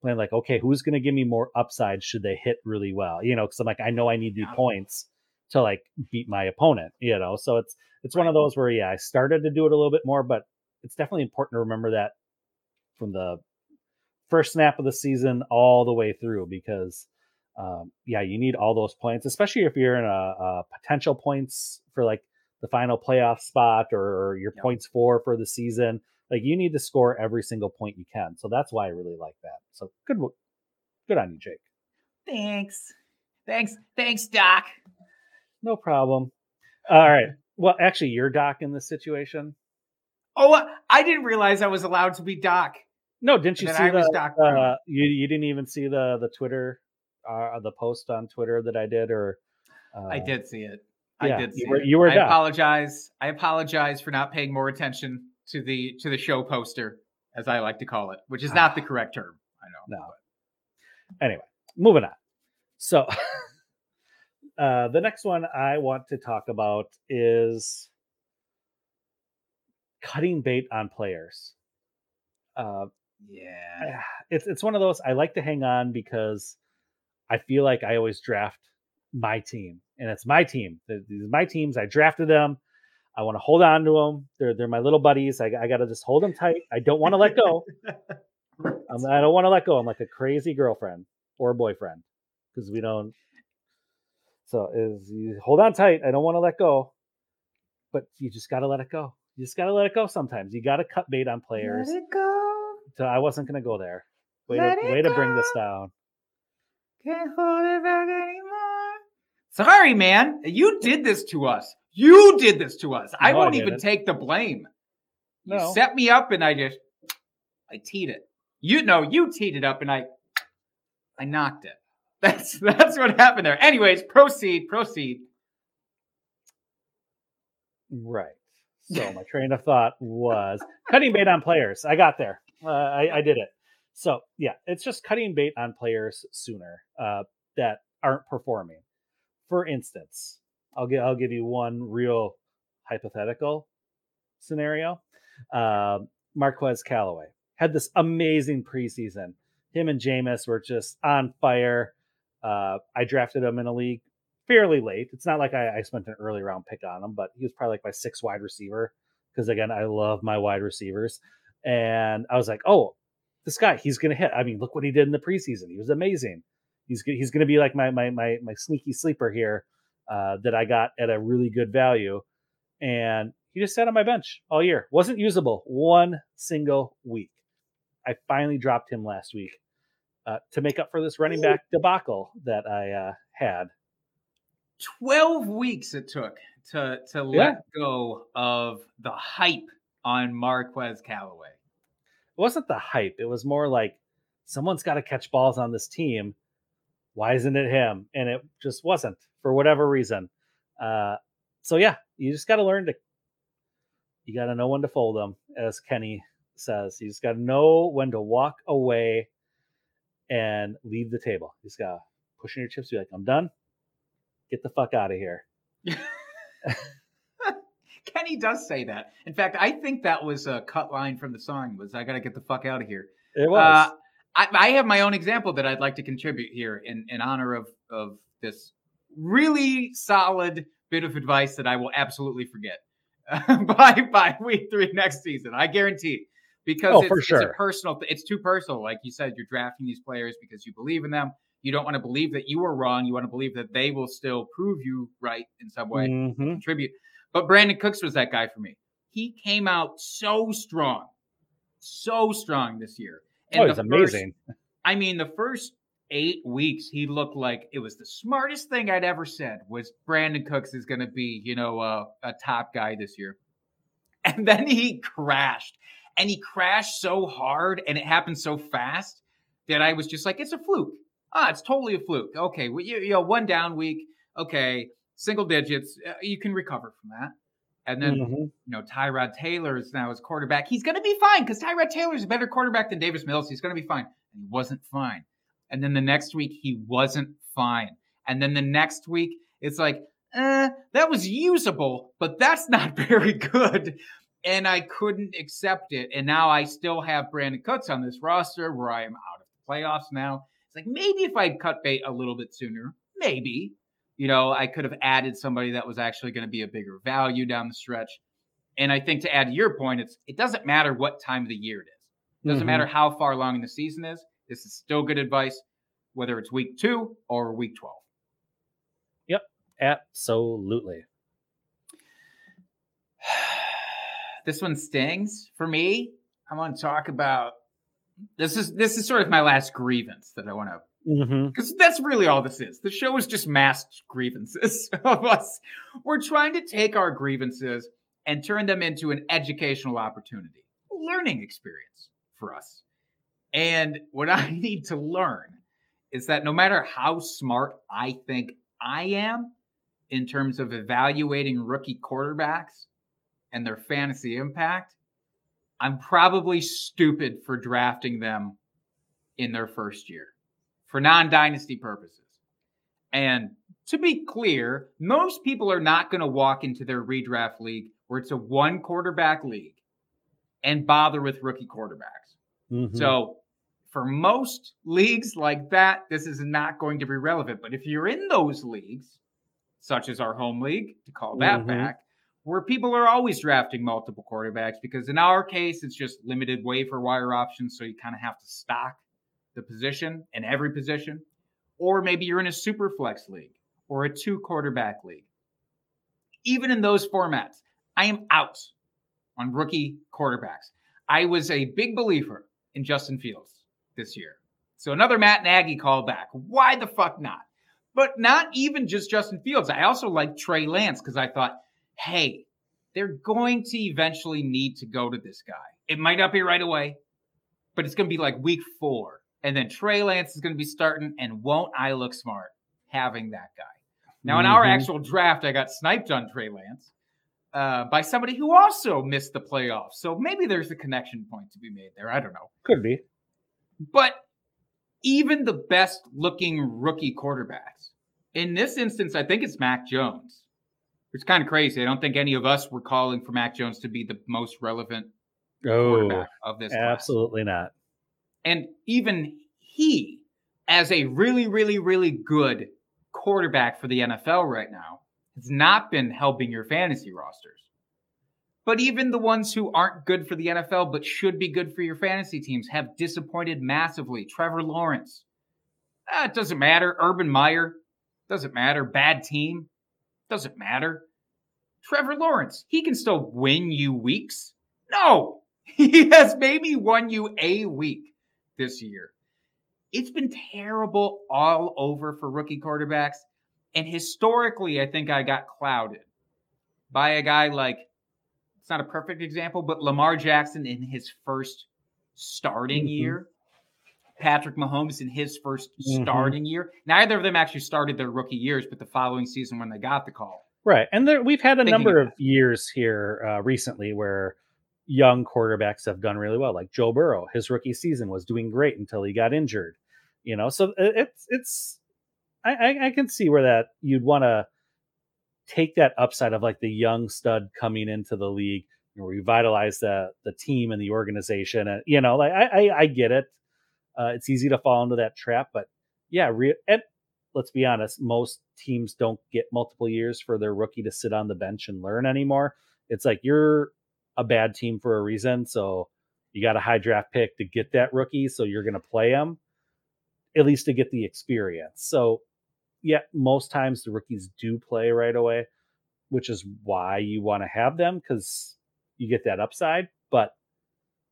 playing like, okay, who's going to give me more upside should they hit really well? You know, because I'm like, I know I need the points to like beat my opponent. You know, so it's it's one of those where yeah, I started to do it a little bit more, but it's definitely important to remember that from the first snap of the season all the way through because um, yeah, you need all those points, especially if you're in a, a potential points for like the final playoff spot or your
Yep.
points for for the season. Like you need to score every single point you can. So that's why I really like that. So good, wo- good on you, Jake.
Thanks. Thanks. Thanks, Doc.
No problem. All right. Well, actually, you're Doc in this situation.
Oh, I didn't realize I was allowed to be Doc.
No, didn't you see
I was
the?
Doc
Uh, you you didn't even see the the Twitter, uh, the post on Twitter that I did, or uh,
I did see it.
Yeah,
I did
you
see
were- you were
I apologize. I apologize for not paying more attention to the to the show poster, as I like to call it, which is not the correct term. I know.
No. Anyway, moving on. So, uh, the next one I want to talk about is cutting bait on players. Uh,
Yeah.
it's it's one of those I like to hang on because I feel like I always draft my team, and it's my team. These are my teams. I drafted them. I want to hold on to them. They're they're my little buddies. I, I got to just hold them tight. I don't want to let go. I'm, I don't want to let go. I'm like a crazy girlfriend or boyfriend because we don't. So is you hold on tight. I don't want to let go, but you just got to let it go. You just got to let it go. Sometimes you got to cut bait on players.
Let it go.
So I wasn't gonna go there. Way
Let
to way to bring this down.
Can't hold it back anymore. Sorry, man. You did this to us. You did this to us. I
No, I
won't even
didn't.
take the blame.
No.
You set me up and I just I teed it. You know, you teed it up and I I knocked it. That's that's what happened there. Anyways, proceed, proceed.
Right. So my train of thought was cutting bait on players. I got there. Uh, I, I did it. So yeah, it's just cutting bait on players sooner uh, that aren't performing. For instance, I'll give I'll give you one real hypothetical scenario. Um, Marquez Callaway had this amazing preseason. Him and Jameis were just on fire. Uh, I drafted him in a league fairly late. It's not like I, I spent an early round pick on him, but he was probably like my sixth wide receiver because again, I love my wide receivers. And I was like, oh, this guy, he's gonna hit. I mean, look what he did in the preseason. He was amazing. He's he's gonna be like my my my my sneaky sleeper here uh, that I got at a really good value. And he just sat on my bench all year. Wasn't usable one single week. I finally dropped him last week uh, to make up for this running back debacle that I uh, had.
12 weeks it took to to let
Yeah.
go of the hype on Marquez Callaway.
It wasn't the hype. It was more like someone's got to catch balls on this team. Why isn't it him? And it just wasn't for whatever reason. Uh, so yeah, you just got to learn to. You got to know when to fold them, as Kenny says. You just got to know when to walk away and leave the table. You just got to push in your chips. Be like, I'm done. Get the fuck out of here.
Kenny does say that. In fact, I think that was a cut line from the song was I got to get the fuck out of here.
It was.
Uh, I, I have my own example that I'd like to contribute here in, in honor of, of this really solid bit of advice that I will absolutely forget by by week three next season. I guarantee it. because
Oh,
it's,
for
it's a personal. th- It's too personal. Like you said, you're drafting these players because you believe in them. You don't want to believe that you were wrong. You want to believe that they will still prove you right in some way
Mhm.
contribute. But Brandin Cooks was that guy for me. He came out so strong, so strong this year.
Oh,
the
he's
first-
amazing.
I mean, the first eight weeks, he looked like it was the smartest thing I'd ever said. Was Brandin Cooks is going to be, you know, uh, a top guy this year, and then he crashed, and he crashed so hard, and it happened so fast that I was just like, it's a fluke. Ah, it's totally a fluke. Okay, well, you, you know, one down week. Okay, single digits. Uh, you can recover from that. And then
Mhm.
you know, Tyrod Taylor is now his quarterback. He's going to be fine because Tyrod Taylor is a better quarterback than Davis Mills. He's going to be fine. And he wasn't fine. And then the next week, he wasn't fine. And then the next week, it's like, eh, that was usable, but that's not very good. And I couldn't accept it. And now I still have Brandin Cooks on this roster where I am out of the playoffs now. It's like maybe if I'd cut bait a little bit sooner, maybe, you know, I could have added somebody that was actually going to be a bigger value down the stretch. And I think to add to your point, it's it doesn't matter what time of the year it is. It doesn't
Mhm.
matter how far along in the season is. This is still good advice, whether it's week two or week 12.
Yep, Absolutely.
this one stings for me. I want to talk about this is this is sort of my last grievance that I want to
hmm
because that's really all this is. The show is just masked grievances of us. We're trying to take our grievances and turn them into an educational opportunity, learning experience for us. And what I need to learn is that no matter how smart I think I am in terms of evaluating rookie quarterbacks and their fantasy impact, I'm probably stupid for drafting them in their first year for non dynasty purposes. And to be clear, most people are not going to walk into their redraft league where it's a one quarterback league and bother with rookie quarterbacks.
Mhm.
So, for most leagues like that, this is not going to be relevant. But if you're in those leagues, such as our home league, to call that
Mhm.
back, where people are always drafting multiple quarterbacks, because in our case, it's just limited waiver wire options. So you kind of have to stock the position in every position. Or maybe you're in a super flex league or a two quarterback league. Even in those formats, I am out on rookie quarterbacks. I was a big believer in Justin Fields this year. So another Matt Nagy call back. Why the fuck not? But not even just Justin Fields. I also like Trey Lance because I thought, hey, they're going to eventually need to go to this guy. It might not be right away, but it's going to be like week four. And then Trey Lance is going to be starting, and won't I look smart having that guy? Now, in our
Mhm.
actual draft, I got sniped on Trey Lance. uh, by somebody who also missed the playoffs. So maybe there's a connection point to be made there. I don't know.
Could be.
But even the best looking rookie quarterbacks, in this instance, I think it's Mac Jones. It's kind of crazy. I don't think any of us were calling for Mac Jones to be the most relevant
Oh,
quarterback of this class.
absolutely not.
And even he, as a really, really, really good quarterback for the NFL right now, has not been helping your fantasy rosters. But even the ones who aren't good for the NFL but should be good for your fantasy teams have disappointed massively. Trevor Lawrence. Ah, it doesn't matter. Urban Meyer. Doesn't matter. Bad team. Doesn't matter. Trevor Lawrence. He can still win you weeks. No. He has maybe won you a week this year. It's been terrible all over for rookie quarterbacks. And historically, I think I got clouded by a guy like, it's not a perfect example, but Lamar Jackson in his first starting
Mhm.
year, Patrick Mahomes in his 1st
Mhm.
starting year. Neither of them actually started their rookie years, but the following season when they got the call.
Right. And there, we've had a
Thinking
number
of
of years here uh, recently where young quarterbacks have done really well. Like Joe Burrow, his rookie season was doing great until he got injured. You know, so it's it's I, I, can see where that you'd want to take that upside of like the young stud coming into the league, know, revitalize the the team and the organization, and you know, like I I, I get it. Uh, it's easy to fall into that trap, but yeah, re- and let's be honest, most teams don't get multiple years for their rookie to sit on the bench and learn anymore. It's like you're a bad team for a reason, so you got a high draft pick to get that rookie, so you're going to play him at least to get the experience. So, yeah, most times the rookies do play right away, which is why you want to have them because you get that upside. But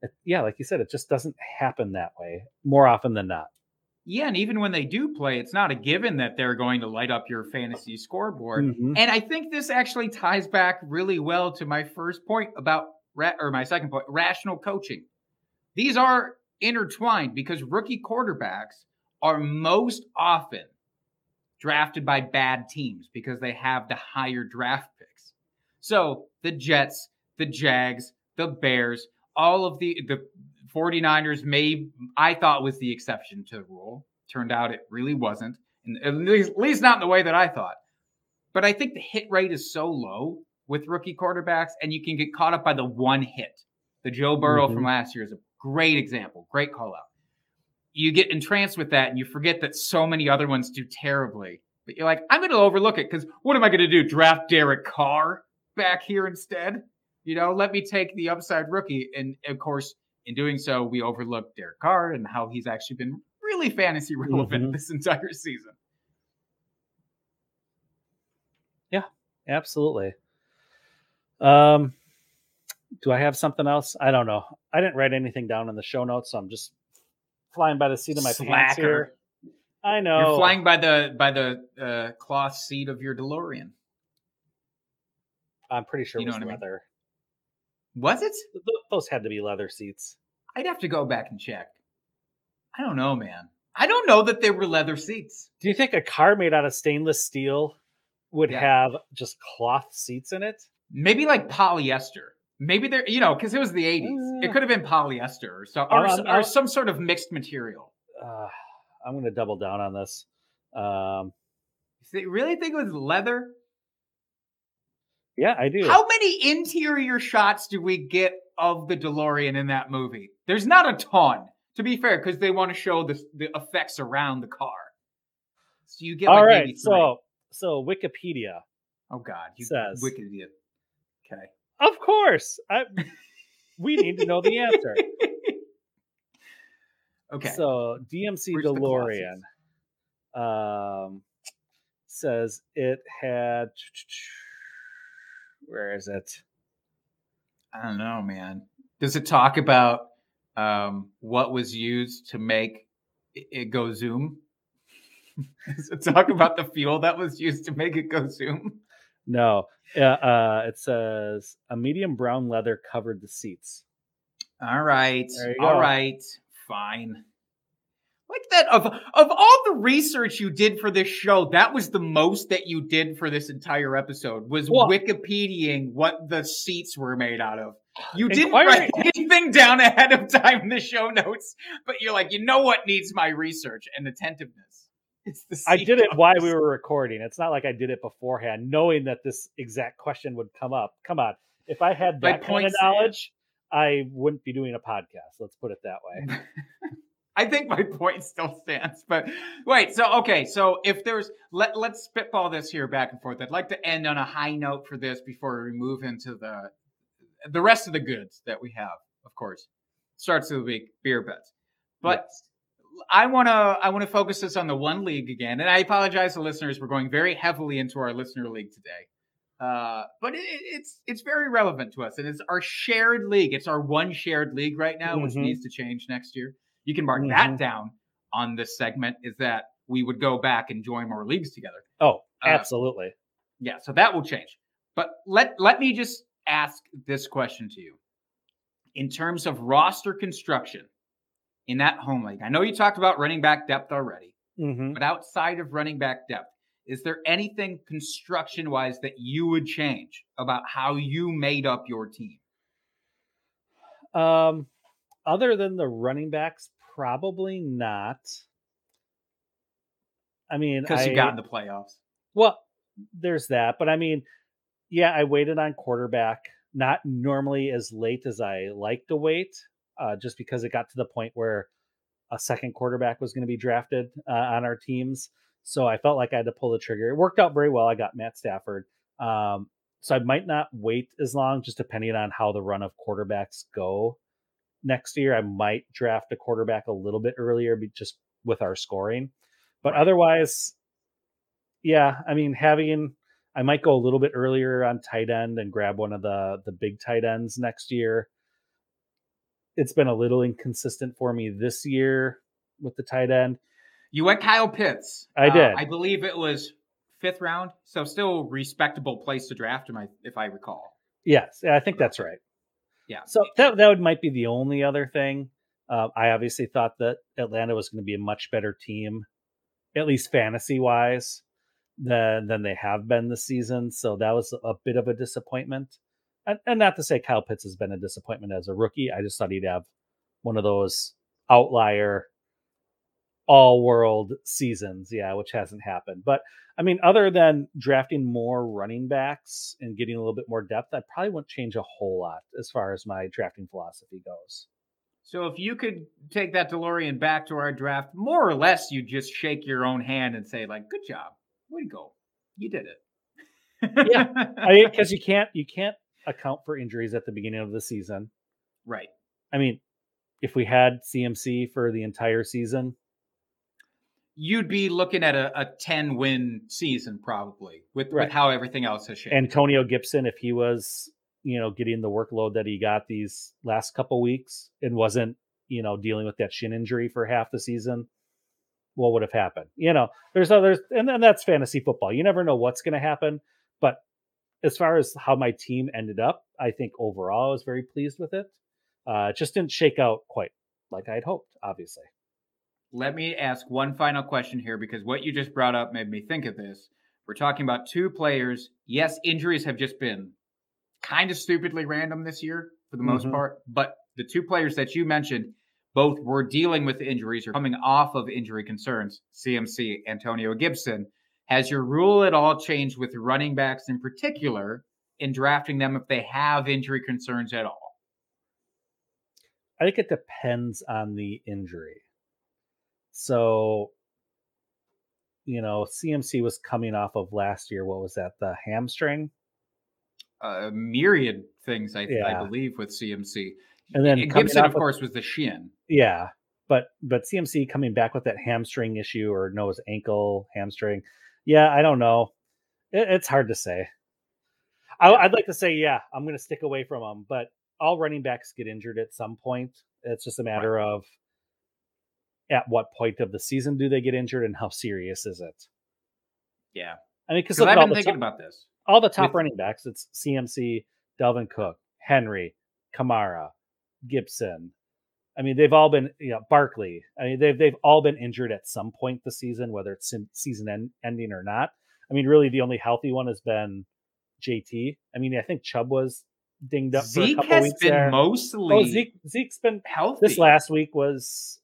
it, yeah, like you said, it just doesn't happen that way more often than not.
Yeah, and even when they do play, it's not a given that they're going to light up your fantasy scoreboard.
Mhm.
And I think this actually ties back really well to my first point about, or my second point, rational coaching. These are intertwined because rookie quarterbacks are most often drafted by bad teams because they have the higher draft picks. So the Jets, the Jags, the Bears, all of the the 49ers may I thought was the exception to the rule. Turned out it really wasn't. And at least, at least not in the way that I thought. But I think the hit rate is so low with rookie quarterbacks, and you can get caught up by the one hit. The Joe Burrow
Mhm.
from last year is a great example, great call out. You get entranced with that, and you forget that so many other ones do terribly. But you're like, I'm going to overlook it because what am I going to do? Draft Derek Carr back here instead? You know, let me take the upside rookie. And of course, in doing so, we overlook Derek Carr and how he's actually been really fantasy relevant
Mhm.
this entire season.
Yeah, absolutely. Um, do I have something else? I don't know. I didn't write anything down in the show notes, so I'm just flying by the seat of my pants here. I know.
You're flying by the by the uh, cloth seat of your DeLorean.
I'm pretty sure
You
it
know
was
what I mean?
leather.
Was it?
Those had to be leather seats.
I'd have to go back and check. I don't know, man. I don't know that they were leather seats.
Do you think a car made out of stainless steel would
Yeah.
have just cloth seats in it?
Maybe like polyester. Maybe they're, you know, because it was the 80s. It
Uh.
could have been polyester or, so, or, or some sort of mixed material.
Uh, I'm going to double down on this. Um,
You really think it was leather?
Yeah, I do.
How many interior shots do we get of the DeLorean in that movie? There's not a ton, to be fair, because they want to show the, the effects around the car. So you get
All
like
right,
maybe three.
so so Wikipedia
oh god, you
says-
Wikipedia. Okay.
Of course. I, we need to know the answer.
okay.
So DMC
Where's
DeLorean um, says it had. Where is it?
I don't know, man. Does it talk about um, what was used to make it, it go zoom? Does it talk about the fuel that was used to make it go zoom?
No. Uh, uh, it says a medium brown leather covered the seats.
All right.
There you
All
go.
right. Fine. Like that of of all the research you did for this show, that was the most that you did for this entire episode was
Well-
Wikipediaing what the seats were made out of. You didn't write anything down ahead of time in the show notes, but you're like, you know what needs my research and attentiveness? It's the
I did it while we were recording. It's not like I did it beforehand, knowing that this exact question would come up. Come on. If I had that kind of knowledge, I wouldn't be doing a podcast. Let's put it that way.
I think my point still stands. But wait, so okay, so if there's let let's spitball this here back and forth. I'd like to end on a high note for this before we move into the the rest of the goods that we have, of course. Starts of the week, beer bets. But I wanna I wanna focus this on the one league again. And I apologize to listeners, we're going very heavily into our listener league today. Uh, but it, it's it's very relevant to us, and it's our shared league. It's our one shared league right now, which
Mhm.
needs to change next year. You can mark that
Mhm.
down on this segment. Is that we would go back and join more leagues together?
Oh,
Uh,
absolutely.
Yeah, so that will change. But let let me just ask this question to you. In terms of roster construction in that home league, I know you talked about running back depth already,
hmm
but outside of running back depth, is there anything construction wise that you would change about how you made up your team?
Um, other than the running backs, probably not. I mean,
Because you got in the playoffs.
Well, there's that, but I mean, yeah, I waited on quarterback, not normally as late as I like to wait, uh, just because it got to the point where a second quarterback was going to be drafted uh, on our teams. So I felt like I had to pull the trigger. It worked out very well. I got Matt Stafford. Um, so I might not wait as long, just depending on how the run of quarterbacks go next year. I might draft a quarterback a little bit earlier, be- just with our scoring. But otherwise, yeah, I mean, having I might go a little bit earlier on tight end and grab one of the the big tight ends next year. It's been a little inconsistent for me this year with the tight end.
You went Kyle Pitts.
I
Uh,
did.
I believe it was fifth round, so still respectable place to draft him, if I recall.
Yes, I think that's right.
Yeah.
So that that would might be the only other thing. Uh, I obviously thought that Atlanta was going to be a much better team, at least fantasy wise, than than they have been this season. So that was a bit of a disappointment. And, and not to say Kyle Pitts has been a disappointment as a rookie. I just thought he'd have one of those outlier all world seasons, yeah, which hasn't happened. But I mean, other than drafting more running backs and getting a little bit more depth, I probably wouldn't change a whole lot as far as my drafting philosophy goes.
So if you could take that DeLorean back to our draft, more or less, you just shake your own hand and say, like, "Good job, way to go, you did it."
Yeah. I mean, because you can't you can't account for injuries at the beginning of the season.
right.
I mean, if we had CMC for the entire season,
You'd be looking at a, a ten win season probably with,
Right.
with how everything else has shaped.
Antonio Gibson, if he was, you know, getting the workload that he got these last couple weeks and wasn't, you know, dealing with that shin injury for half the season, what would have happened? You know, there's others, and then that's fantasy football. You never know what's going to happen. But as far as how my team ended up, I think overall I was very pleased with it. Uh, it just didn't shake out quite like I'd hoped, obviously.
Let me ask one final question here because what you just brought up made me think of this. We're talking about two players. Yes, injuries have just been kind of stupidly random this year for the most
Mhm.
part, but the two players that you mentioned both were dealing with injuries or coming off of injury concerns. CMC, Antonio Gibson. Has your rule at all changed with running backs in particular in drafting them if they have injury concerns at all?
I think it depends on the injury. So, you know, CMC was coming off of last year. What was that? The hamstring, uh,
A myriad things, I, I believe, with CMC.
and then
And Gibson, of course, was the shin.
Yeah, but but CMC coming back with that hamstring issue or no, his ankle hamstring. Yeah, I don't know. It, it's hard to say. I, I'd like to say yeah, I'm going to stick away from him, but all running backs get injured at some point. It's just a matter of at what point of the season do they get injured and how serious is it?
Yeah.
I mean, because
I've been thinking
top-
about this.
all the top
with-
running backs, it's CMC, Dalvin Cook, Henry, Kamara, Gibson, I mean, they've all been, you know, Barkley. I mean, they've they've all been injured at some point this season, whether it's season end, ending or not. I mean, really, the only healthy one has been JT. I mean, I think Chubb was dinged up for a
Zeke
couple
has
weeks
been
there.
Oh, mostly
oh, Zeke Zeke's been
healthy.
this last week was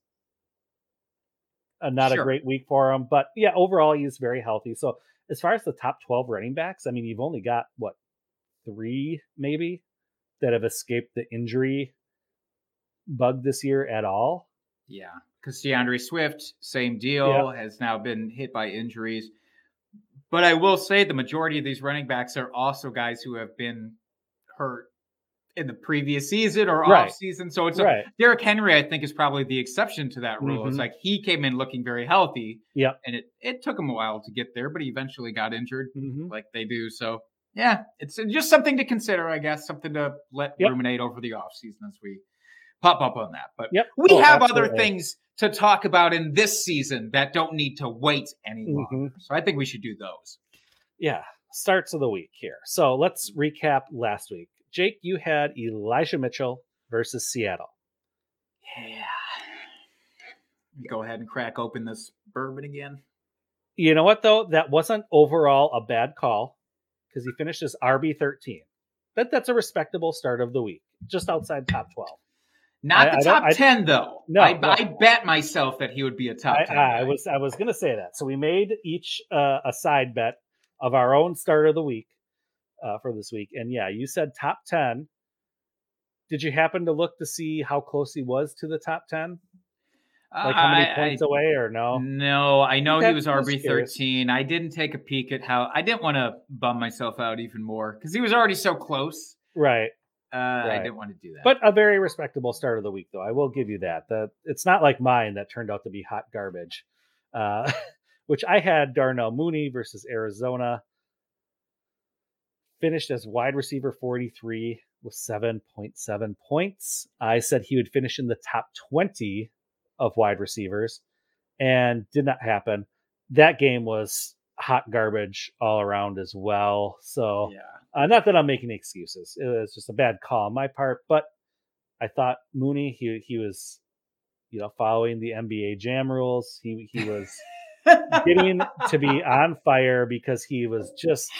uh, not
Sure.
a great week for him, but yeah, overall he's very healthy. So as far as the top twelve running backs, I mean, you've only got what three maybe that have escaped the injury bug this year at all.
Yeah, because D'Andre Swift, same deal, has now been hit by injuries. But I will say the majority of these running backs are also guys who have been hurt in the previous season or
Right.
off season. So it's a,
right.
Derrick Henry, I think, is probably the exception to that rule. It's
Mhm.
like he came in looking very healthy.
Yep.
And it, it took him a while to get there, but he eventually got injured
Mhm.
like they do. So yeah, it's just something to consider, I guess, something to let
Yep.
ruminate over the off season as we pop up on that. But
Yep.
we
Oh,
have other things to talk about in this season that don't need to wait any longer. So I think we should do those.
Yeah. Starts of the week here. So let's recap last week. Jake, you had Elijah Mitchell versus Seattle.
Yeah. Go ahead and crack open this bourbon again.
You know what though? That wasn't overall a bad call because he finished as RB thirteen. That that's a respectable start of the week, just outside top twelve.
Not
I-
the top
I-
10, though.
No,
I,
no.
I bet myself that he would be a top
I,
10.
I was I was gonna say that. So we made each uh, a side bet of our own start of the week uh, for this week, and yeah, you said top ten. Did you happen to look to see how close he was to the top ten? Like how many
I-
points
I-
away, or no?
No, I know he was RB thirteen. I didn't take a peek at how. I didn't want to bum myself out even more because he was already so close.
Right.
Uh, I didn't want to do that.
But a very respectable start of the week, though. I will give you that. The it's not like mine that turned out to be hot garbage. Uh, which I had Darnell Mooney versus Arizona. Finished as wide receiver 43 with 7.7 points. I said he would finish in the top 20 of wide receivers, and did not happen. That game was hot garbage all around as well. So
yeah,
uh, not that I'm making excuses. It was just a bad call on my part, but I thought Mooney he he was, you know, following the NBA Jam rules. He he was getting to be on fire because he was just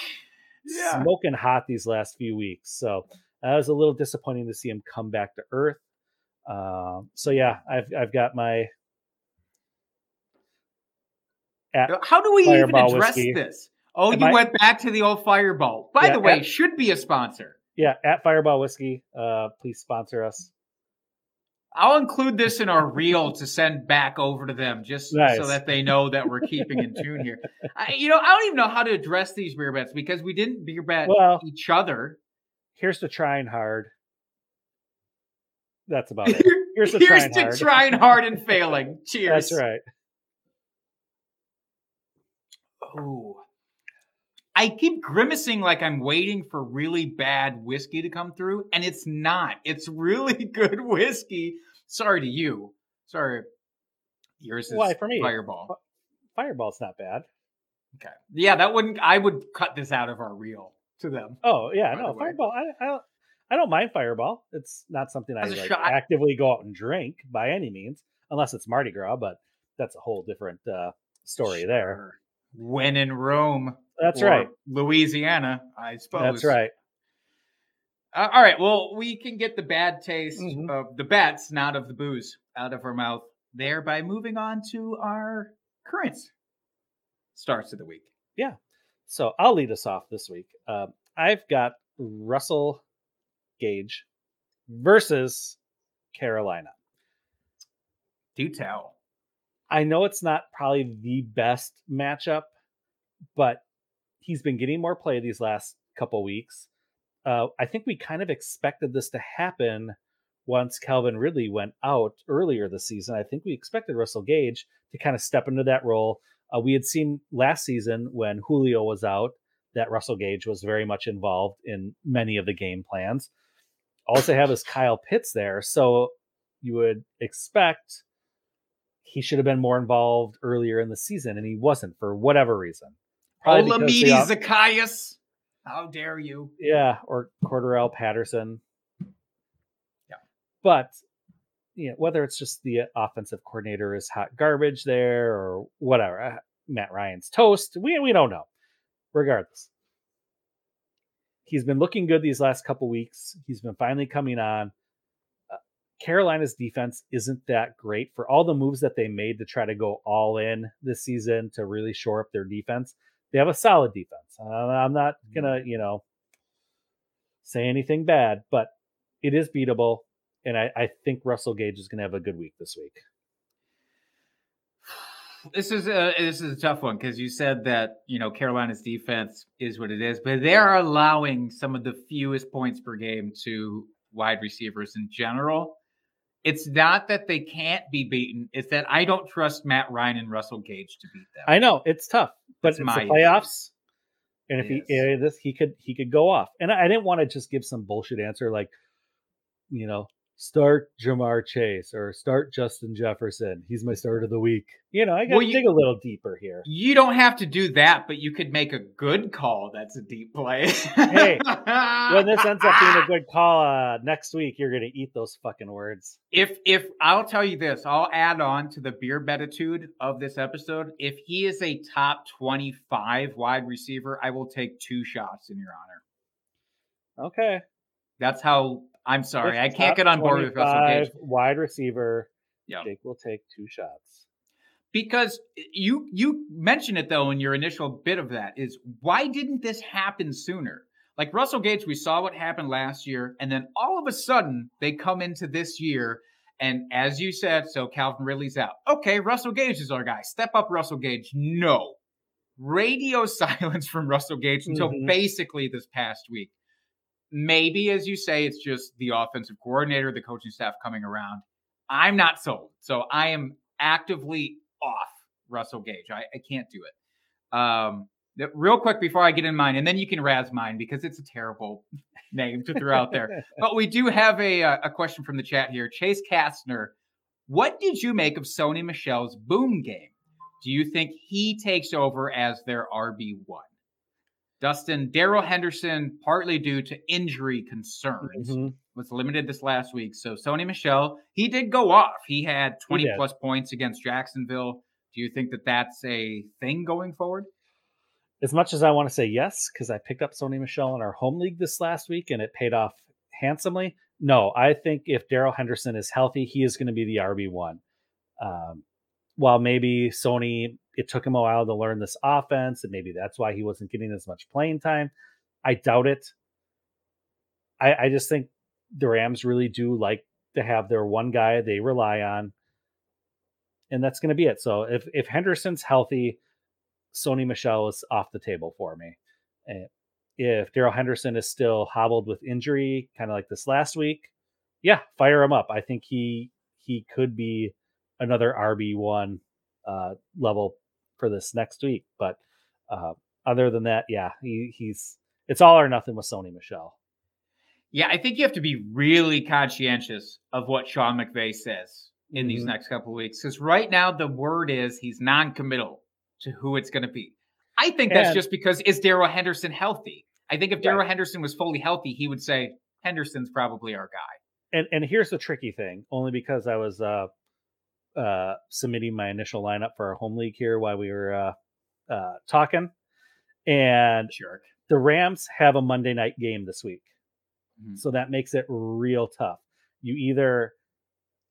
Yeah.
smoking hot these last few weeks. So that was a little disappointing to see him come back to earth. Um, so yeah, I've I've got my at
How do we even address
whiskey.
this? Oh,
Am
you
I-
went back to the old Fireball. By
Yeah,
the way,
at-
should be a sponsor.
yeah at Fireball Whiskey. Uh, please sponsor us.
I'll include this in our reel to send back over to them, just
Nice.
so that they know that we're keeping in tune here. I, you know, I don't even know how to address these beer bets because we didn't beer bet
Well,
each other.
here's to trying hard. That's about it. Here's to
Here's
trying
to
hard.
trying hard and failing. Cheers.
That's right.
Oh. I keep grimacing like I'm waiting for really bad whiskey to come through, and it's not. It's really good whiskey. Sorry to you. Sorry. Yours is
Why, for me?
Fireball.
Fireball's not bad.
Okay. Yeah, that wouldn't. I would cut this out of our reel to them.
Oh yeah, no. Fireball. I, I don't. I don't mind Fireball. It's not something I
As
like,
shot-
actively go out and drink by any means, unless it's Mardi Gras. But that's a whole different uh, story there.
When in Rome.
That's right.
Louisiana, I suppose.
That's right.
Uh, all right. Well, we can get the bad taste
Mhm.
of the bets, not of the booze, out of our mouth there by moving on to our current starts of the week. Yeah.
So I'll lead us off this week. Um, I've got Russell Gage versus Carolina.
Do tell.
I know it's not probably the best matchup, but he's been getting more play these last couple weeks. Uh, I think we kind of expected this to happen once Calvin Ridley went out earlier this season. I think we expected Russell Gage to kind of step into that role. Uh, we had seen last season when Julio was out that Russell Gage was very much involved in many of the game plans. Also have is Kyle Pitts there, so you would expect he should have been more involved earlier in the season, and he wasn't for whatever reason. Probably
Olamide Zaccheaus. How dare you?
yeah, or Cordarrelle Patterson.
Yeah.
But you know, whether it's just the offensive coordinator is hot garbage there or whatever. uh, Matt Ryan's toast. We we don't know. Regardless, he's been looking good these last couple weeks. He's been finally coming on. Carolina's defense isn't that great for all the moves that they made to try to go all in this season to really shore up their defense. They have a solid defense. I'm not gonna, mm-hmm. you know, say anything bad, but it is beatable. And I, I think Russell Gage is going to have a good week this week.
This is a this is a tough one because you said that you know Carolina's defense is what it is, but they are allowing some of the fewest points per game to wide receivers in general. It's not that they can't be beaten; it's that I don't trust Matt Ryan and Russell Gage to beat them.
I know it's tough, but
That's
it's
my
the playoffs. And if
It
he eh, this he could he could go off. And I I didn't want to just give some bullshit answer like, you know, start Ja'Marr Chase or start Justin Jefferson. He's my start of the week. You know, I got to
Well,
dig a little deeper here.
You don't have to do that, but you could make a good call. That's a deep play.
Hey, When this ends up being a good call uh, next week, you're gonna eat those fucking words.
if if I'll tell you this, I'll add on to the beer betitude of this episode. If he is a top 25 wide receiver, I will take two shots in your honor.
Okay.
That's how I'm sorry. I can't get on board with Russell Gage
Wide receiver.
Yeah.
Jake will take two shots.
because you you mentioned it though in your initial bit of that is why didn't this happen sooner? Like Russell Gage, we saw what happened last year, and then all of a sudden they come into this year, and as you said, so Calvin Ridley's out. Okay, Russell Gage is our guy. Step up, Russell Gage. No, radio silence from Russell Gage until
Mhm.
basically this past week. Maybe, as you say, it's just the offensive coordinator, the coaching staff coming around. I'm not sold. So I am actively off Russell Gage. I, I can't do it. Um, real quick before I get in mine, and then you can razz mine because it's a terrible name to throw out there. But we do have a uh, a question from the chat here. Chase Kastner, what did you make of Sony Michel's boom game? Do you think he takes over as their RB one? Dustin Darrell Henderson, partly due to injury concerns,
Mhm.
was limited this last week. So Sony Michel, he did go off. He had 20
did.
plus points against Jacksonville. Do you think that that's a thing going forward?
As much as I want to say yes, because I picked up Sony Michel in our home league this last week and it paid off handsomely. No, I think if Darrell Henderson is healthy, he is going to be the RB one. Um, while maybe Sony, it took him a while to learn this offense, and maybe that's why he wasn't getting as much playing time. I doubt it. I, I just think the Rams really do like to have their one guy they rely on, and that's going to be it. So if if Henderson's healthy, Sony Michel is off the table for me. And if Darrell Henderson is still hobbled with injury, kind of like this last week, yeah, fire him up. I think he he could be another RB one uh, level for this next week. But uh, other than that, yeah, he, he's it's all or nothing with Sony Michel.
Yeah, I think you have to be really conscientious of what Sean McVay says in these
Mhm.
next couple of weeks. Because right now the word is he's non-committal to who it's going to be. I think that's
And-
just because is Darrell Henderson healthy? I think if
Right.
Darrell Henderson was fully healthy, he would say Henderson's probably our guy.
and and here's the tricky thing only because i was uh uh submitting my initial lineup for our home league here while we were uh uh talking and
Jerk.
the rams have a monday night game this week
Mhm.
so that makes it real tough you either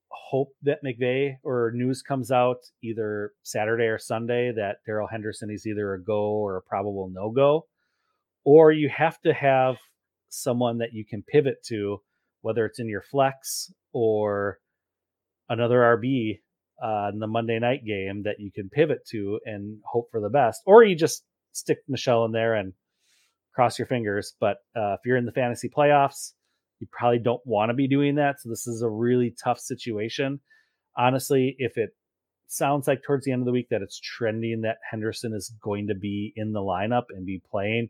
hope that McVay or news comes out either saturday or sunday that darrell henderson is either a go or a probable no go or you have to have someone that you can pivot to whether it's in your flex or another RB uh, in the Monday night game that you can pivot to and hope for the best, or you just stick Michel in there and cross your fingers. But uh, if you're in the fantasy playoffs, you probably don't want to be doing that. So this is a really tough situation. Honestly, if it sounds like towards the end of the week that it's trending that Henderson is going to be in the lineup and be playing,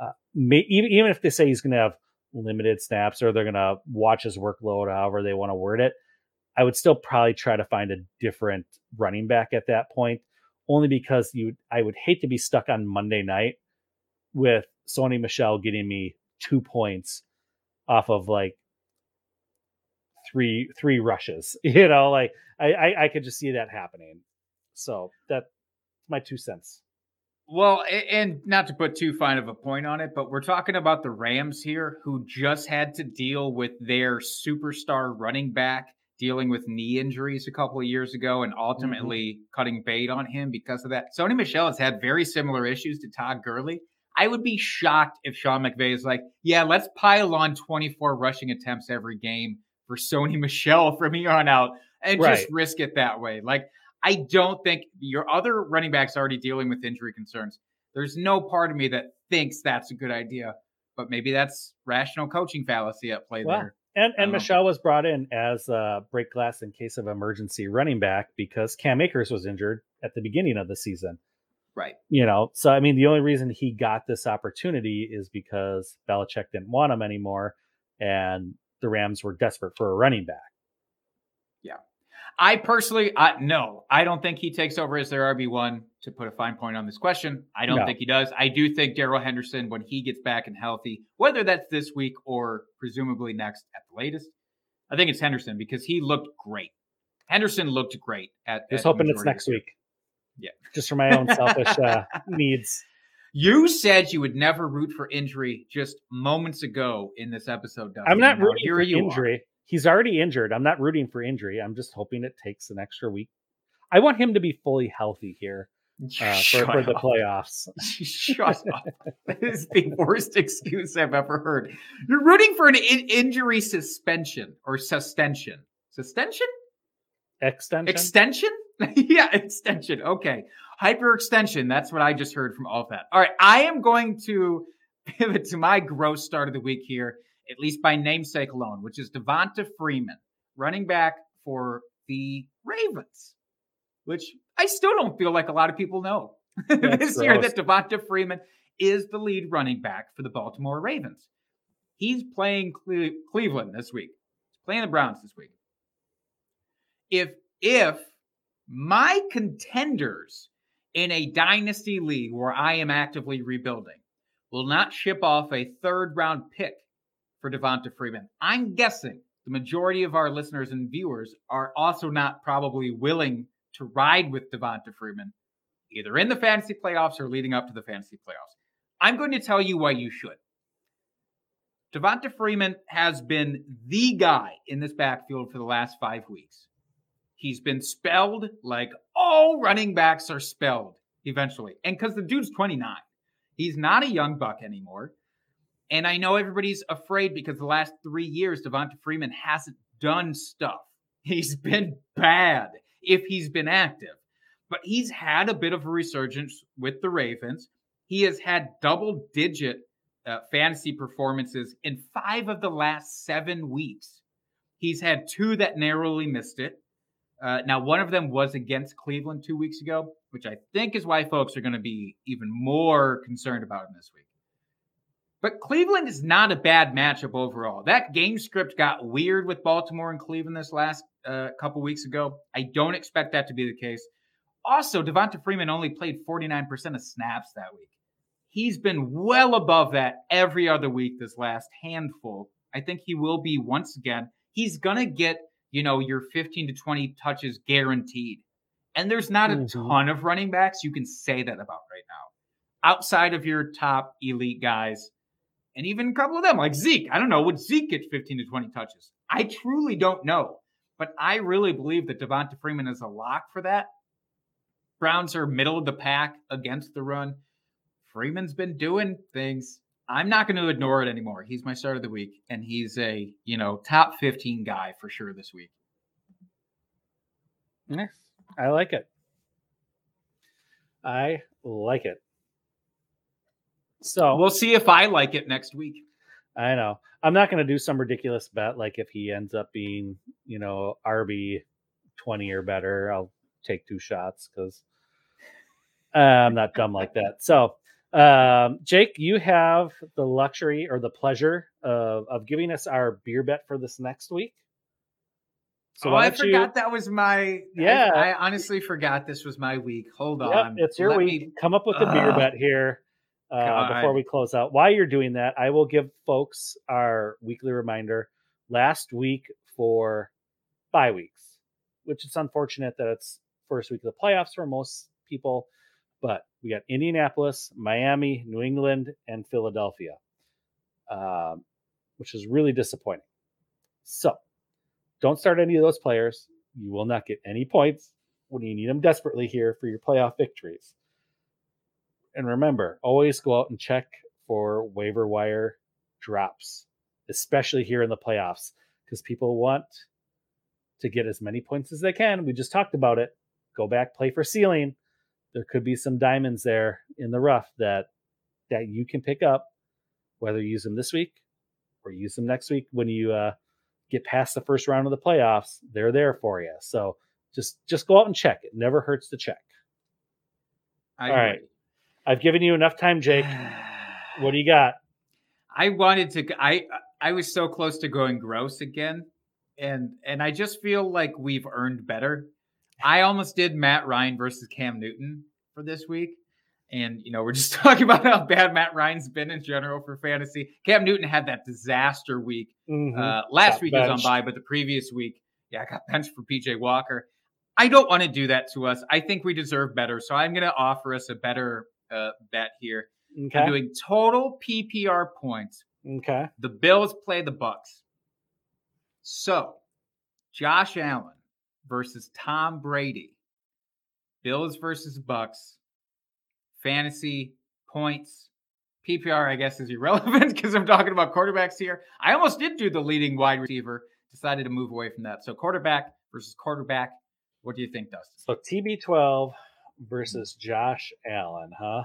uh, may, even even if they say he's going to have limited snaps or they're going to watch his workload, however they want to word it, I would still probably try to find a different running back at that point, only because you I would hate to be stuck on Monday night with Sony Michel getting me two points off of like three three rushes. You know, like I, I I could just see that happening. So that's my two cents.
Well, and not to put too fine of a point on it, but we're talking about the Rams here who just had to deal with their superstar running back dealing with knee injuries a couple of years ago and mm-hmm. ultimately cutting bait on him because of that. Sony Michel has had very similar issues to Todd Gurley. I would be shocked if Sean McVay is like, yeah, let's pile on 24 rushing attempts every game for Sony Michel from here on out and
Right.
just risk it that way. Like, I don't think your other running backs already dealing with injury concerns. There's no part of me that thinks that's a good idea, but maybe that's rational coaching fallacy at play
Well,
there.
And and
know.
Michel was brought in as a break glass in case of emergency running back because Cam Akers was injured at the beginning of the season.
Right.
You know, so I mean, the only reason he got this opportunity is because Belichick didn't want him anymore, and the Rams were desperate for a running back.
I personally, I, no, I don't think he takes over as their RB1 to put a fine point on this question. I don't
No.
think he does. I do think Darrell Henderson, when he gets back and healthy, whether that's this week or presumably next at the latest, I think it's Henderson because he looked great. Henderson looked great at.
Just
at
hoping it's next week.
Yeah.
just for my own selfish uh, needs.
You said you would never root for injury just moments ago in this episode.
I'm not rooting
here
for
you are.
He's already injured. I'm not rooting for injury. I'm just hoping it takes an extra week. I want him to be fully healthy here uh, for, for the playoffs.
Shut up. That is the worst excuse I've ever heard. You're rooting for an in- injury suspension or suspension. Suspension?
Extension.
Extension? yeah, extension. Okay. Hyperextension. That's what I just heard from all of that. All right. I am going to pivot to my gross start of the week here, at least by namesake alone, which is Devonta Freeman, running back for the Ravens, which I still don't feel like a lot of people know this year that Devonta Freeman is the lead running back for the Baltimore Ravens. He's playing Cle- Cleveland this week. He's playing the Browns this week. If if my contenders in a dynasty league where I am actively rebuilding will not ship off a third round pick for Devonta Freeman, I'm guessing the majority of our listeners and viewers are also not probably willing to ride with Devonta Freeman either in the fantasy playoffs or leading up to the fantasy playoffs. I'm going to tell you why you should. Devonta Freeman has been the guy in this backfield for the last five weeks. He's been spelled like all running backs are spelled eventually. And because the dude's 29, he's not a young buck anymore. And I know everybody's afraid because the last three years, Devonta Freeman hasn't done stuff. He's been bad if he's been active, but he's had a bit of a resurgence with the Ravens. He has had double digit uh, fantasy performances in five of the last seven weeks. He's had two that narrowly missed it. Uh, now, one of them was against Cleveland two weeks ago, which I think is why folks are going to be even more concerned about him this week. But Cleveland is not a bad matchup overall. That game script got weird with Baltimore and Cleveland this last uh, couple weeks ago. I don't expect that to be the case. Also, Devonta Freeman only played 49% of snaps that week. He's been well above that every other week this last handful. I think he will be once again. He's going to get, you know, your 15 to 20 touches guaranteed. And there's not a
Mhm.
ton of running backs you can say that about right now. Outside of your top elite guys, and even a couple of them, like Zeke. I don't know, would Zeke get 15 to 20 touches? I truly don't know. But I really believe that Devonta Freeman is a lock for that. Browns are middle of the pack against the run. Freeman's been doing things. I'm not going to ignore it anymore. He's my start of the week, and he's a you know top 15 guy for sure this week.
Nice. I like it. I like it. So
We'll see if I like it next week.
I know. I'm not going to do some ridiculous bet like if he ends up being, you know, RB 20 or better, I'll take two shots because I'm not dumb like that. So, um, Jake, you have the luxury or the pleasure of, of giving us our beer bet for this next week. So,
oh, I
don't you-
forgot that was my.
Yeah.
I, I honestly forgot this was my week. Hold
Yep,
on.
it's your
Let
week.
me-
Come up with a beer
Ugh.
bet here uh, before we close out. While you're doing that, I will give folks our weekly reminder. Last week for bye weeks, which it's unfortunate that it's first week of the playoffs for most people. But we got Indianapolis, Miami, New England, and Philadelphia, um, which is really disappointing. So don't start any of those players. You will not get any points when you need them desperately here for your playoff victories. And remember, always go out and check for waiver wire drops, especially here in the playoffs, because people want to get as many points as they can. We just talked about it. Go back, play for ceiling. There could be some diamonds there in the rough that that you can pick up, whether you use them this week or use them next week when you uh, get past the first round of the playoffs. They're there for you. So just just go out and check. It never hurts to check.
I
All right. I've given you enough time, Jake. What do you got?
I wanted to. I I was so close to going gross again, and and I just feel like we've earned better. I almost did Matt Ryan versus Cam Newton for this week, and you know we're just talking about how bad Matt Ryan's been in general for fantasy. Cam Newton had that disaster week.
Mhm.
Uh, last
Got
week he was on
benched.
bye, but the previous week, yeah, I got benched for PJ Walker. I don't want to do that to us. I think we deserve better, so I'm going to offer us a better uh, bet here. I'm doing total PPR points
Okay.
the Bills play the Bucks. So, Josh Allen versus Tom Brady. Bills versus Bucks. Fantasy points. PPR, I guess, is irrelevant because I'm talking about quarterbacks here. I almost did do the leading wide receiver. Decided to move away from that. So, quarterback versus quarterback. What do you think, Dustin?
So TB12 versus Josh Allen, huh?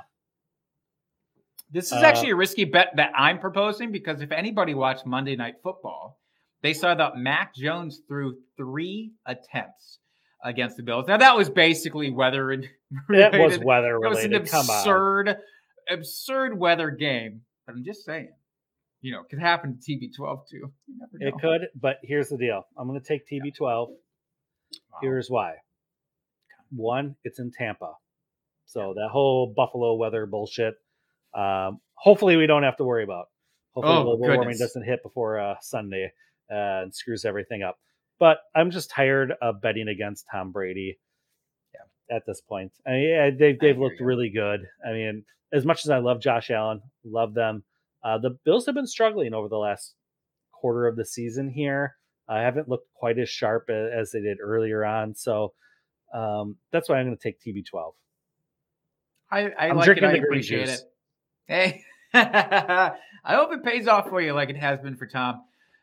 This is
Uh,
actually a risky bet that I'm proposing because if anybody watched Monday Night Football, they saw that Mac Jones threw three attempts against the Bills. Now that was basically weather and
It was weather
It was an
related.
Absurd, absurd weather game. But I'm just saying, you know, it could happen to TB12 too. You never know.
It could, but here's the deal. I'm going to take TB12.
Wow.
Here's why. One, it's in Tampa. So that whole Buffalo weather bullshit. Um, hopefully we don't have to worry about. Hopefully
Oh,
global warming doesn't hit before uh, Sunday uh, and screws everything up. But I'm just tired of betting against Tom Brady. Yeah, at this point, I mean, yeah, they've they've looked
you.
really good. I mean, as much as I love Josh Allen, love them. Uh, the Bills have been struggling over the last quarter of the season here. I haven't looked quite as sharp as they did earlier on. So um, that's why I'm going to take TB12.
I, I
I'm
like it.
drinking
I
green
appreciate
juice.
it. Hey, I hope it pays off for you like it has been for Tom.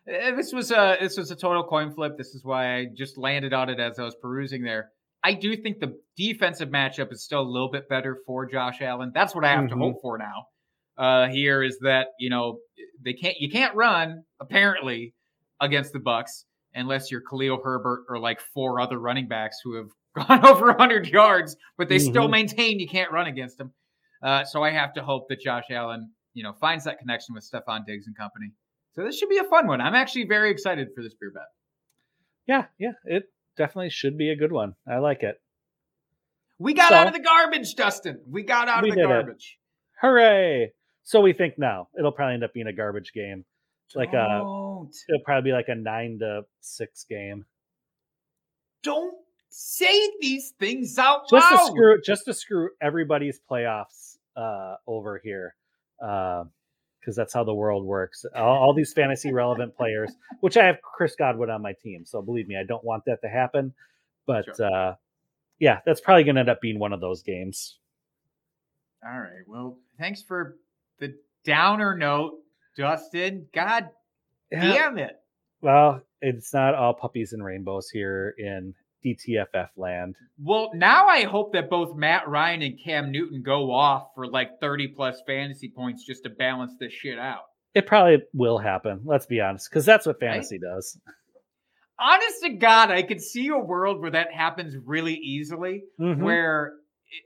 Eh, This was a this was a total coin flip. This is why I just landed on it as I was perusing there. I do think the defensive matchup is still a little bit better for Josh Allen. That's what I have to
Mhm.
hope for now. Uh, here is that you know they can't you can't run apparently against the Bucks unless you're Khalil Herbert or like four other running backs who have gone over 100 yards, but they still
Mhm.
maintain you can't run against them. Uh, so I have to hope that Josh Allen, you know, finds that connection with Stefon Diggs and company. So this should be a fun one. I'm actually very excited for this beer bet.
Yeah, yeah, it definitely should be a good one. I like it.
We got
So-
out of the garbage, Dustin. We got out
We
of the
did it.
garbage.
Hooray! So we think now it'll probably end up being a garbage game. Like a,
don't,
it'll probably be like a nine to six game.
don't say these things out
Just to
loud.
screw, just to screw everybody's playoffs uh, over here, because that's how the world works. All, all these fantasy relevant players, which I have Chris Godwin on my team, so believe me, I don't want that to happen. But uh, yeah, that's probably going to end up being one of those games.
All right. Well, thanks for the downer note, Dustin. God
Yeah.
damn it.
Well, it's not all puppies and rainbows here in DTFF land.
Well, now I hope that both Matt Ryan and Cam Newton go off for like 30 plus fantasy points just to balance this shit out.
It probably will happen. Let's be honest, because that's what fantasy does.
Honest to God, I could see a world where that happens really easily,
Mhm.
where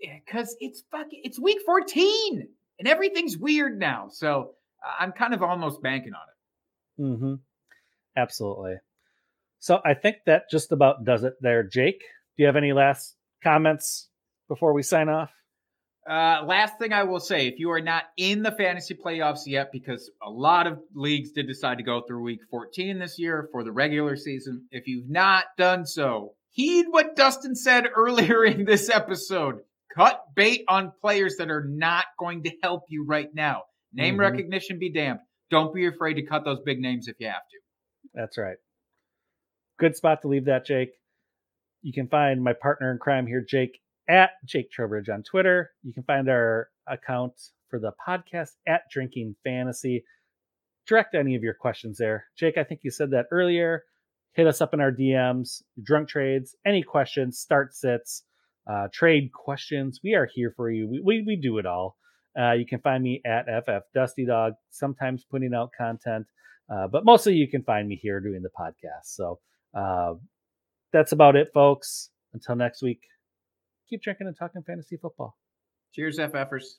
because it's fucking it's week 14 and everything's weird now. So I'm kind of almost banking on it.
Mm-hmm. Absolutely. So I think that just about does it there. Jake, do you have any last comments before we sign off?
Uh, last thing I will say, if you are not in the fantasy playoffs yet, because a lot of leagues did decide to go through week 14 this year for the regular season, if you've not done so, heed what Dustin said earlier in this episode. Cut bait on players that are not going to help you right now. Name
Mhm.
recognition be damned. Don't be afraid to cut those big names if you have to.
That's right. Good spot to leave that, Jake. You can find my partner in crime here, Jake, at Jake Trowbridge on Twitter. You can find our account for the podcast at Drinking Fantasy. Direct any of your questions there. Jake, I think you said that earlier. Hit us up in our DMs, drunk trades, any questions, start sits, uh, trade questions. We are here for you. We, we, we do it all. Uh, you can find me at FF Dusty Dog, sometimes putting out content. Uh, but mostly you can find me here doing the podcast. So uh, that's about it, folks. Until next week, keep drinking and talking fantasy football.
Cheers, FFers.